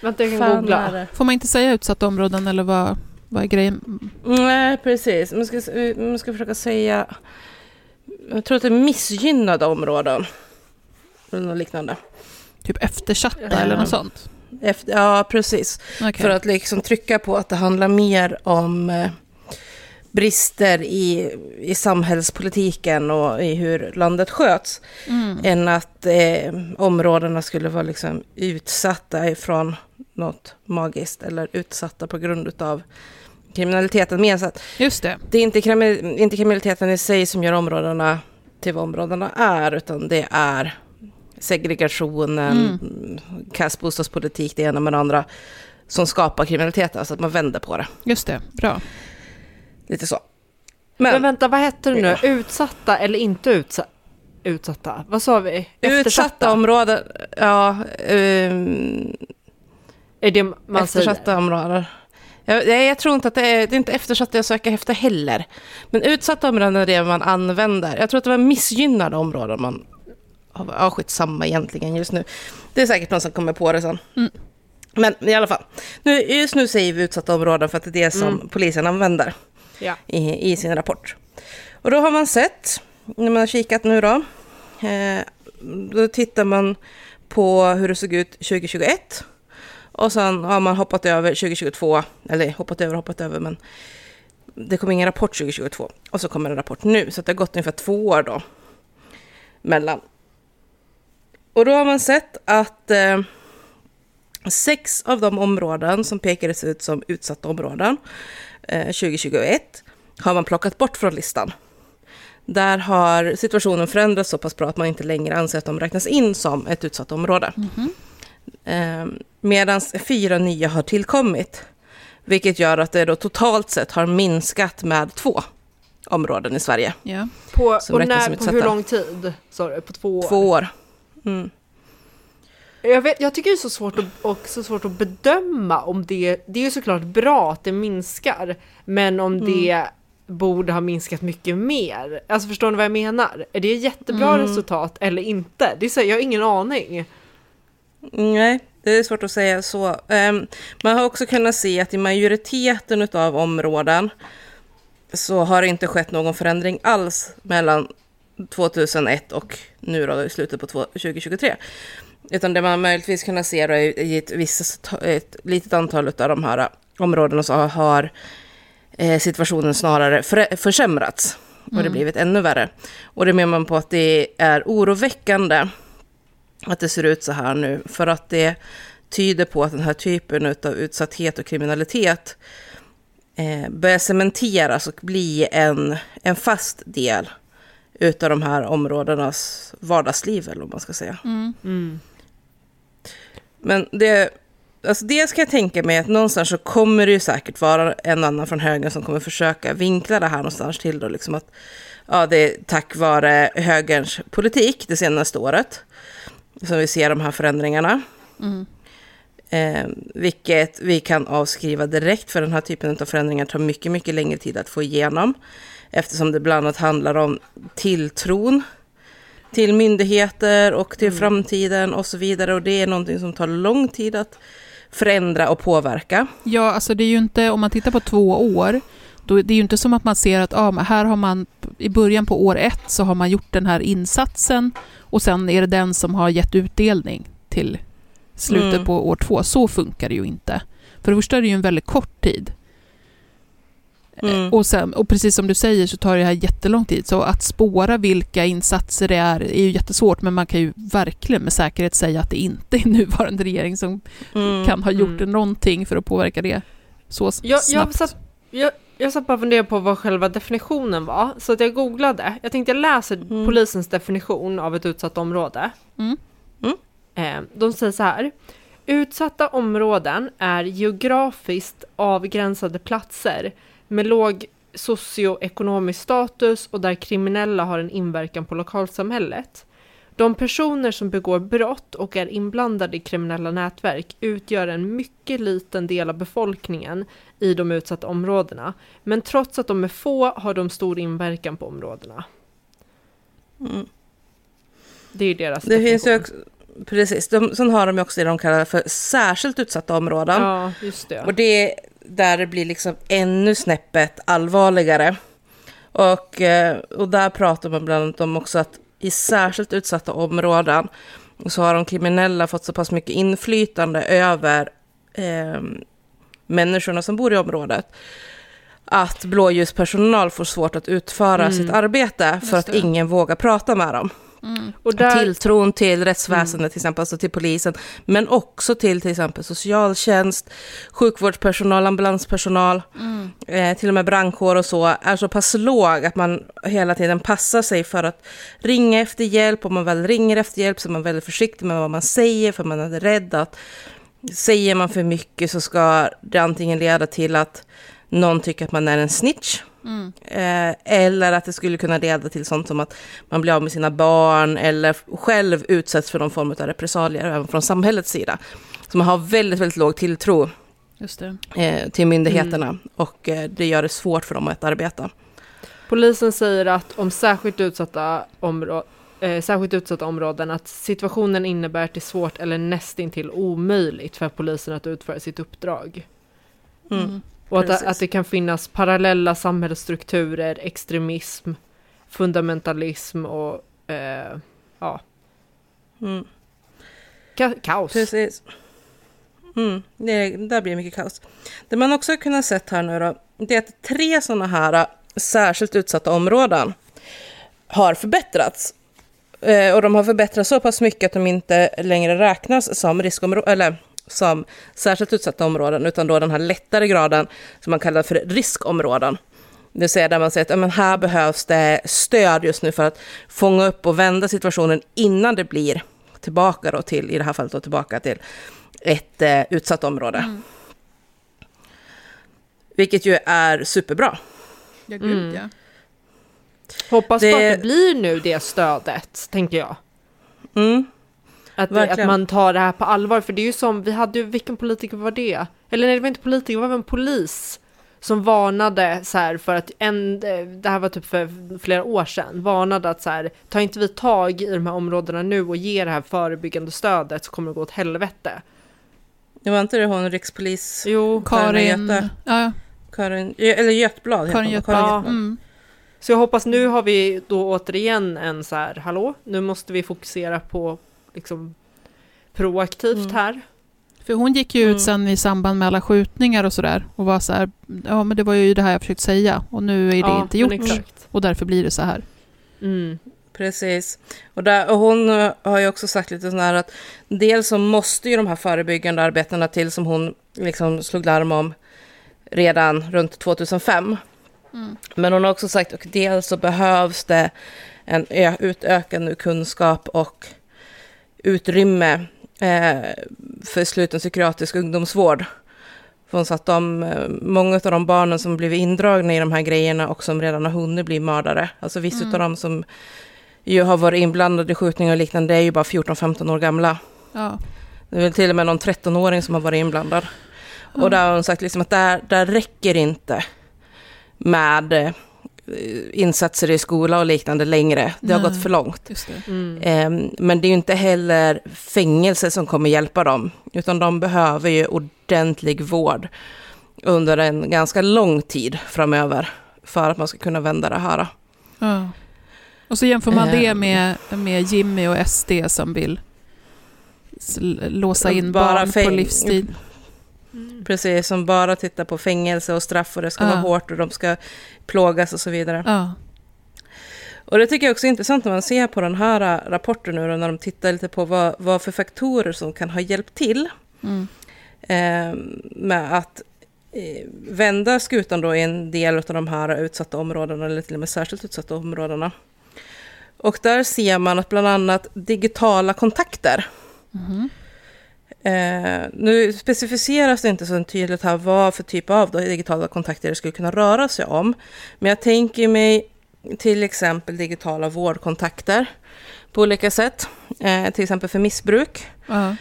Vänta, jag kan Fan är googla. Får man inte säga utsatta områden eller vad, vad är grejen? Nej, precis. Man ska, man ska försöka säga... Jag tror att det är missgynnade områden. Eller något liknande. Typ eftersatta Ja. eller något sånt? Efter, ja, precis. Okej. För att liksom trycka på att det handlar mer om eh, brister i, i samhällspolitiken och i hur landet sköts. Mm. Än att eh, områdena skulle vara liksom utsatta ifrån något magiskt eller utsatta på grund av kriminaliteten. Mer så Just det. det är inte, krimi- inte kriminaliteten i sig som gör områdena till vad områdena är, utan det är segregationen, kass bostadspolitik, det ena med det andra, som skapar kriminalitet, alltså att man vänder på det. Just det. Bra. Lite så. Men, Men, vänta, vad hette det nu? Utsatta eller inte utsa utsatta? Vad sa vi? utsatta områden, ja, ehm, Är det man eftersatta säger? områden. Jag, jag tror inte att det är, det är inte eftersatta jag söker efter heller. Men utsatta områden är det man använder. Jag tror att det var missgynnade områden man... Ja, skitsamma egentligen just nu. Det är säkert någon som kommer på det sen. Mm. Men i alla fall. Nu, just nu säger vi utsatta områden för att det är det som polisen använder Ja. i, i sin rapport. Och då har man sett, när man har kikat nu då, eh, då tittar man på hur det såg ut 2021. Och sen har man hoppat över 2022, eller hoppat över hoppat över, men det kom ingen rapport 2022. Och så kommer en rapport nu, så det har gått ungefär två år då mellan. Och då har man sett att eh, sex av de områden som pekades ut som utsatta områden 2021 har man plockat bort från listan. Där har situationen förändrats så pass bra att man inte längre anser att de räknas in som ett utsatt område. Eh, Medan fyra nya har tillkommit. Vilket gör att det då totalt sett har minskat med två områden i Sverige. Ja. På, och när, på hur lång tid? Du? På två år? Två år. Mm. Jag, vet, jag tycker det är så svårt, att, och så svårt att bedöma om det... Det är ju såklart bra att det minskar, men om det borde ha minskat mycket mer. Alltså förstår ni vad jag menar? Är det jättebra resultat eller inte? Det är så, jag har ingen aning. Nej, det är svårt att säga så. Ehm, man har också kunnat se att i majoriteten av områden så har det inte skett någon förändring alls mellan 2001 och nu då i slutet på två- 2023. Utan det man möjligtvis kunnat se då är i ett, visst, ett litet antal av de här områdena så har eh, situationen snarare för, försämrats. Och det blivit ännu värre. Och det menar man på att det är oroväckande att det ser ut så här nu. För att det tyder på att den här typen av utsatthet och kriminalitet eh, börjar cementeras och bli en, en fast del utav de här områdenas vardagsliv, eller vad man ska säga. Mm. Men det, alltså dels kan jag tänka mig att någonstans så kommer det ju säkert vara en annan från högern som kommer försöka vinkla det här någonstans till då, liksom att ja, det är tack vare högerns politik det senaste året som vi ser de här förändringarna. Mm. Eh, vilket vi kan avskriva direkt, för den här typen av förändringar tar mycket, mycket längre tid att få igenom. Eftersom det bland annat handlar om tilltron till myndigheter och till framtiden och så vidare. Och det är någonting som tar lång tid att förändra och påverka. Ja, alltså det är ju inte, om man tittar på två år, då, det är ju inte som att man ser att ah, här har man i början på år ett så har man gjort den här insatsen och sen är det den som har gett utdelning till slutet Mm. på år två. Så funkar det ju inte. För det första är det ju en väldigt kort tid. Mm. Och, sen, och precis som du säger så tar det här jättelång tid. Så att spåra vilka insatser det är är ju jättesvårt, men man kan ju verkligen med säkerhet säga att det inte är nuvarande regering som Mm. kan ha gjort Mm. någonting för att påverka det så s- Jag, jag, snabbt. satt, jag, jag satt bara och funderade på vad själva definitionen var, så att jag googlade. Jag tänkte jag läser Mm. polisens definition av ett utsatt område. Mm. Mm. Eh, de säger så här. Utsatta områden är geografiskt avgränsade platser med låg socioekonomisk status och där kriminella har en inverkan på lokalsamhället. De personer som begår brott och är inblandade i kriminella nätverk utgör en mycket liten del av befolkningen i de utsatta områdena. Men trots att de är få har de stor inverkan på områdena. Mm. Det är deras Det finns ju också, precis, de, sen har de ju också det de kallar för särskilt utsatta områden. Ja, just det. Och det där det blir liksom ännu snäppet allvarligare. Och, eh, och där pratar man bland annat om också att i särskilt utsatta områden så har de kriminella fått så pass mycket inflytande över eh, människorna som bor i området att blåljuspersonal får svårt att utföra Mm. sitt arbete för att ingen vågar prata med dem. Mm. Och där, Tilltron till rättsväsendet, till exempel, alltså till polisen, men också till till exempel socialtjänst, sjukvårdspersonal, ambulanspersonal, Mm. eh, till och med brandkår och så, är så pass låg att man hela tiden passar sig för att ringa efter hjälp. Om man väl ringer efter hjälp så är man väldigt försiktig med vad man säger, för man är rädd att säger man för mycket så ska det antingen leda till att någon tycker att man är en snitch, Mm. Eh, eller att det skulle kunna leda till sånt som att man blir av med sina barn eller själv utsätts för någon form av repressalier även från samhällets sida. Så man har väldigt, väldigt låg tilltro Just det. eh, till myndigheterna och eh, det gör det svårt för dem att arbeta. Polisen säger att om särskilt utsatta, områ- eh, särskilt utsatta områden att situationen innebär att det är svårt eller nästintill omöjligt för polisen att utföra sitt uppdrag. Mm. Och att, att det kan finnas parallella samhällsstrukturer, extremism, fundamentalism och eh, ja, Mm. ka- kaos. Precis. Mm, det, där blir mycket kaos. Det man också har kunnat sett här nu då, det är att tre sådana här äh, särskilt utsatta områden har förbättrats. Eh, och de har förbättrats så pass mycket att de inte längre räknas som riskområden, eller som särskilt utsatta områden, utan då den här lättare graden som man kallar för riskområden. Det vill säga där man säger att ja, men här behövs det stöd just nu för att fånga upp och vända situationen innan det blir tillbaka då till, i det här fallet då tillbaka till ett eh, utsatt område. Mm. Vilket ju är superbra. Ja, gud Mm. ja. Hoppas Det- på att det blir nu det stödet, tänker jag. Mm. Att, det, Verkligen. att man tar det här på allvar, för det är ju som, vi hade ju, vilken politiker var det? Eller nej, det var inte politiker, det var en polis som varnade så här för att en, det här var typ för flera år sedan, varnade att så här, tar inte vi tag i de här områdena nu och ger det här förebyggande stödet så kommer det gå åt helvete. Det var inte det hon rikspolis... Jo, Karin... Göte. Ja, Karin, eller Götblad heter Karin hon. Götblad. Ja. Mm. så jag hoppas nu har vi då återigen en så här, hallå, nu måste vi fokusera på liksom proaktivt Mm. här. För hon gick ju Mm. ut sen i samband med alla skjutningar och sådär och var så här, ja men det var ju det här jag försökt säga och nu är det Ja, inte gjort Exakt. och därför blir det så här. Mm. Precis. Och, där, och hon eh, har ju också sagt lite sån här att dels så måste ju de här förebyggande arbetena till som hon liksom slog larm om redan runt 2005. Mm. Men hon har också sagt att dels så behövs det en utökad kunskap och utrymme eh, för sluten psykiatrisk ungdomsvård. För hon sa att de, eh, många av de barnen som blivit indragna i de här grejerna och som redan har hunnit bli mördare, alltså vissa Mm. av dem som ju har varit inblandade i skjutningar och liknande, det är ju bara 14-15 år gamla. Ja. Det är väl till och med någon 13-åring som har varit inblandad. Ja. Och där har hon sagt liksom att där, där räcker inte med eh, insatser i skola och liknande längre. Det har Nej. gått för långt. Just det. Mm. Ehm, Men det är ju inte heller fängelse som kommer hjälpa dem, utan de behöver ju ordentlig vård under en ganska lång tid framöver för att man ska kunna vända det här. Ja. Och så jämför man Eh. det med, med Jimmy och SD som vill låsa in Bara barn på fäng- livstid. Precis, som bara tittar på fängelse och straff och det ska Ja. vara hårt och de ska plågas och så vidare. Ja. Och det tycker jag också är intressant när man ser på den här äh, rapporten nu när de tittar lite på vad, vad för faktorer som kan ha hjälpt till Mm. eh, med att eh, vända skutan då i en del av de här utsatta områdena, eller till och med särskilt utsatta områdena. Och där ser man att bland annat digitala kontakter Eh, nu specificeras det inte så tydligt här vad för typ av digitala kontakter det skulle kunna röra sig om. Men jag tänker mig till exempel digitala vårdkontakter på olika sätt. Eh, till exempel för missbruk. Ja.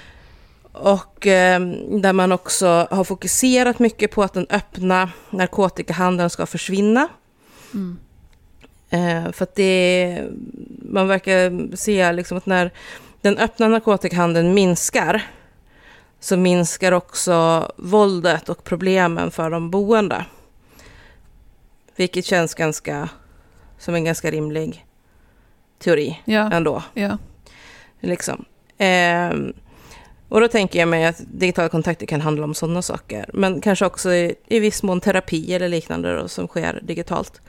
Och eh, där man också har fokuserat mycket på att den öppna narkotikahandeln ska försvinna. Mm. Eh, för att det, man verkar se liksom att när den öppna narkotikahandeln minskar så minskar också våldet och problemen för de boende. Vilket känns ganska som en ganska rimlig teori Ja. ändå. Ja. Liksom. Ehm, och då tänker jag mig att digitala kontakter kan handla om sådana saker. Men kanske också i, i viss mån terapi eller liknande då, som sker digitalt.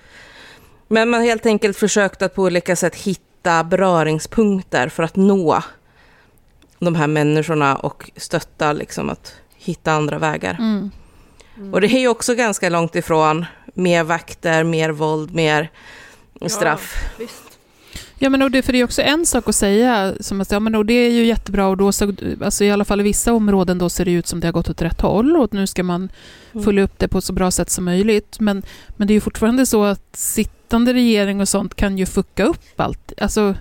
Men man har helt enkelt försökt att på olika sätt hitta beröringspunkter för att nå de här människorna och stötta liksom att hitta andra vägar. Mm. Och det är ju också ganska långt ifrån mer vakter, mer våld, mer straff. Visst. Ja, men och det, för det är också en sak att säga, som att, ja, men och det är ju jättebra och då så, alltså i alla fall i vissa områden då ser det ut som det har gått åt rätt håll och att nu ska man Mm. följa upp det på så bra sätt som möjligt. Men, men det är ju fortfarande så att sittande regering och sånt kan ju fucka upp allt. Alltså,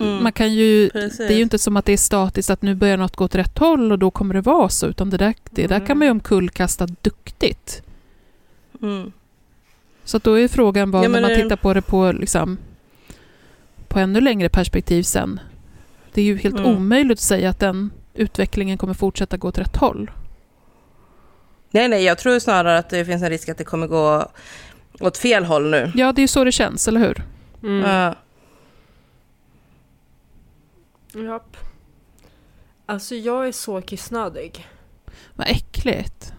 Mm. man kan ju, Precis. det är ju inte som att det är statiskt att nu börjar något gå åt rätt håll och då kommer det vara så, utan det där, det där kan man ju omkullkasta duktigt. Mm. Så att då är frågan bara, Ja, när man det- tittar på det på, liksom, på ännu längre perspektiv sen. Det är ju helt Mm. omöjligt att säga att den utvecklingen kommer fortsätta gå åt rätt håll. Nej, nej, jag tror snarare att det finns en risk att det kommer gå åt fel håll nu. Ja, det är ju så det känns, eller hur? Mm. Ja. Japp. Alltså jag är så kissnödig. Vad äckligt.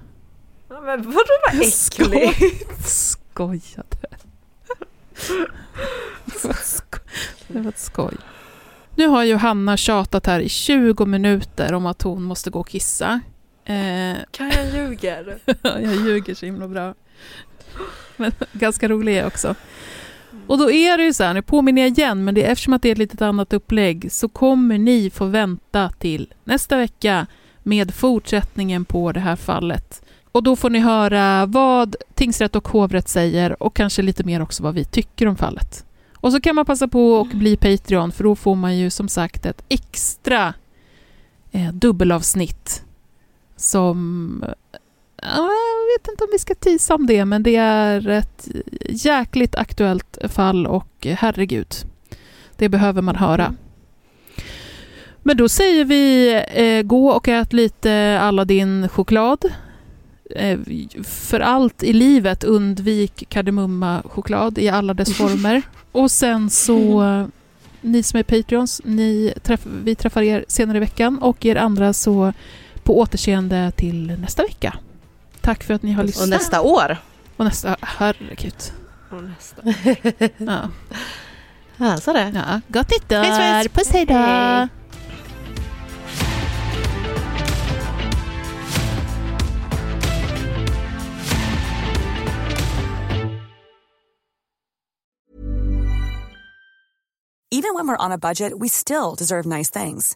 Ja, Men vadå vad äckligt? Skojade. Det var ett sko- Det var ett skoj. Nu har Johanna tjatat här i 20 minuter om att hon måste gå och kissa. Eh, Kan jag ljuger? jag ljuger så himla bra. Men ganska rolig är jag också. Och då är det ju så här, nu påminner jag igen, men det, eftersom att det är ett litet annat upplägg så kommer ni få vänta till nästa vecka med fortsättningen på det här fallet. Och då får ni höra vad tingsrätt och hovrätt säger och kanske lite mer också vad vi tycker om fallet. Och så kan man passa på att bli Patreon för då får man ju som sagt ett extra eh, dubbelavsnitt som Jag vet inte om vi ska tisa om det, men det är ett jäkligt aktuellt fall och herregud, det behöver man höra. Men då säger vi eh, gå och ät lite Aladdin-choklad. Eh, för allt i livet undvik kardemumma-choklad i alla dess former. Och sen så, ni som är Patreons, ni träff, vi träffar er senare i veckan och er andra så på återseende till nästa vecka. Tack för att ni har lyssnat. Och nästa år. Och nästa, herregud. Och nästa. Ja, Ja, så det. ja. gott nytt år! Puss, hej då! Hej. Even when we're on a budget, we still deserve nice things.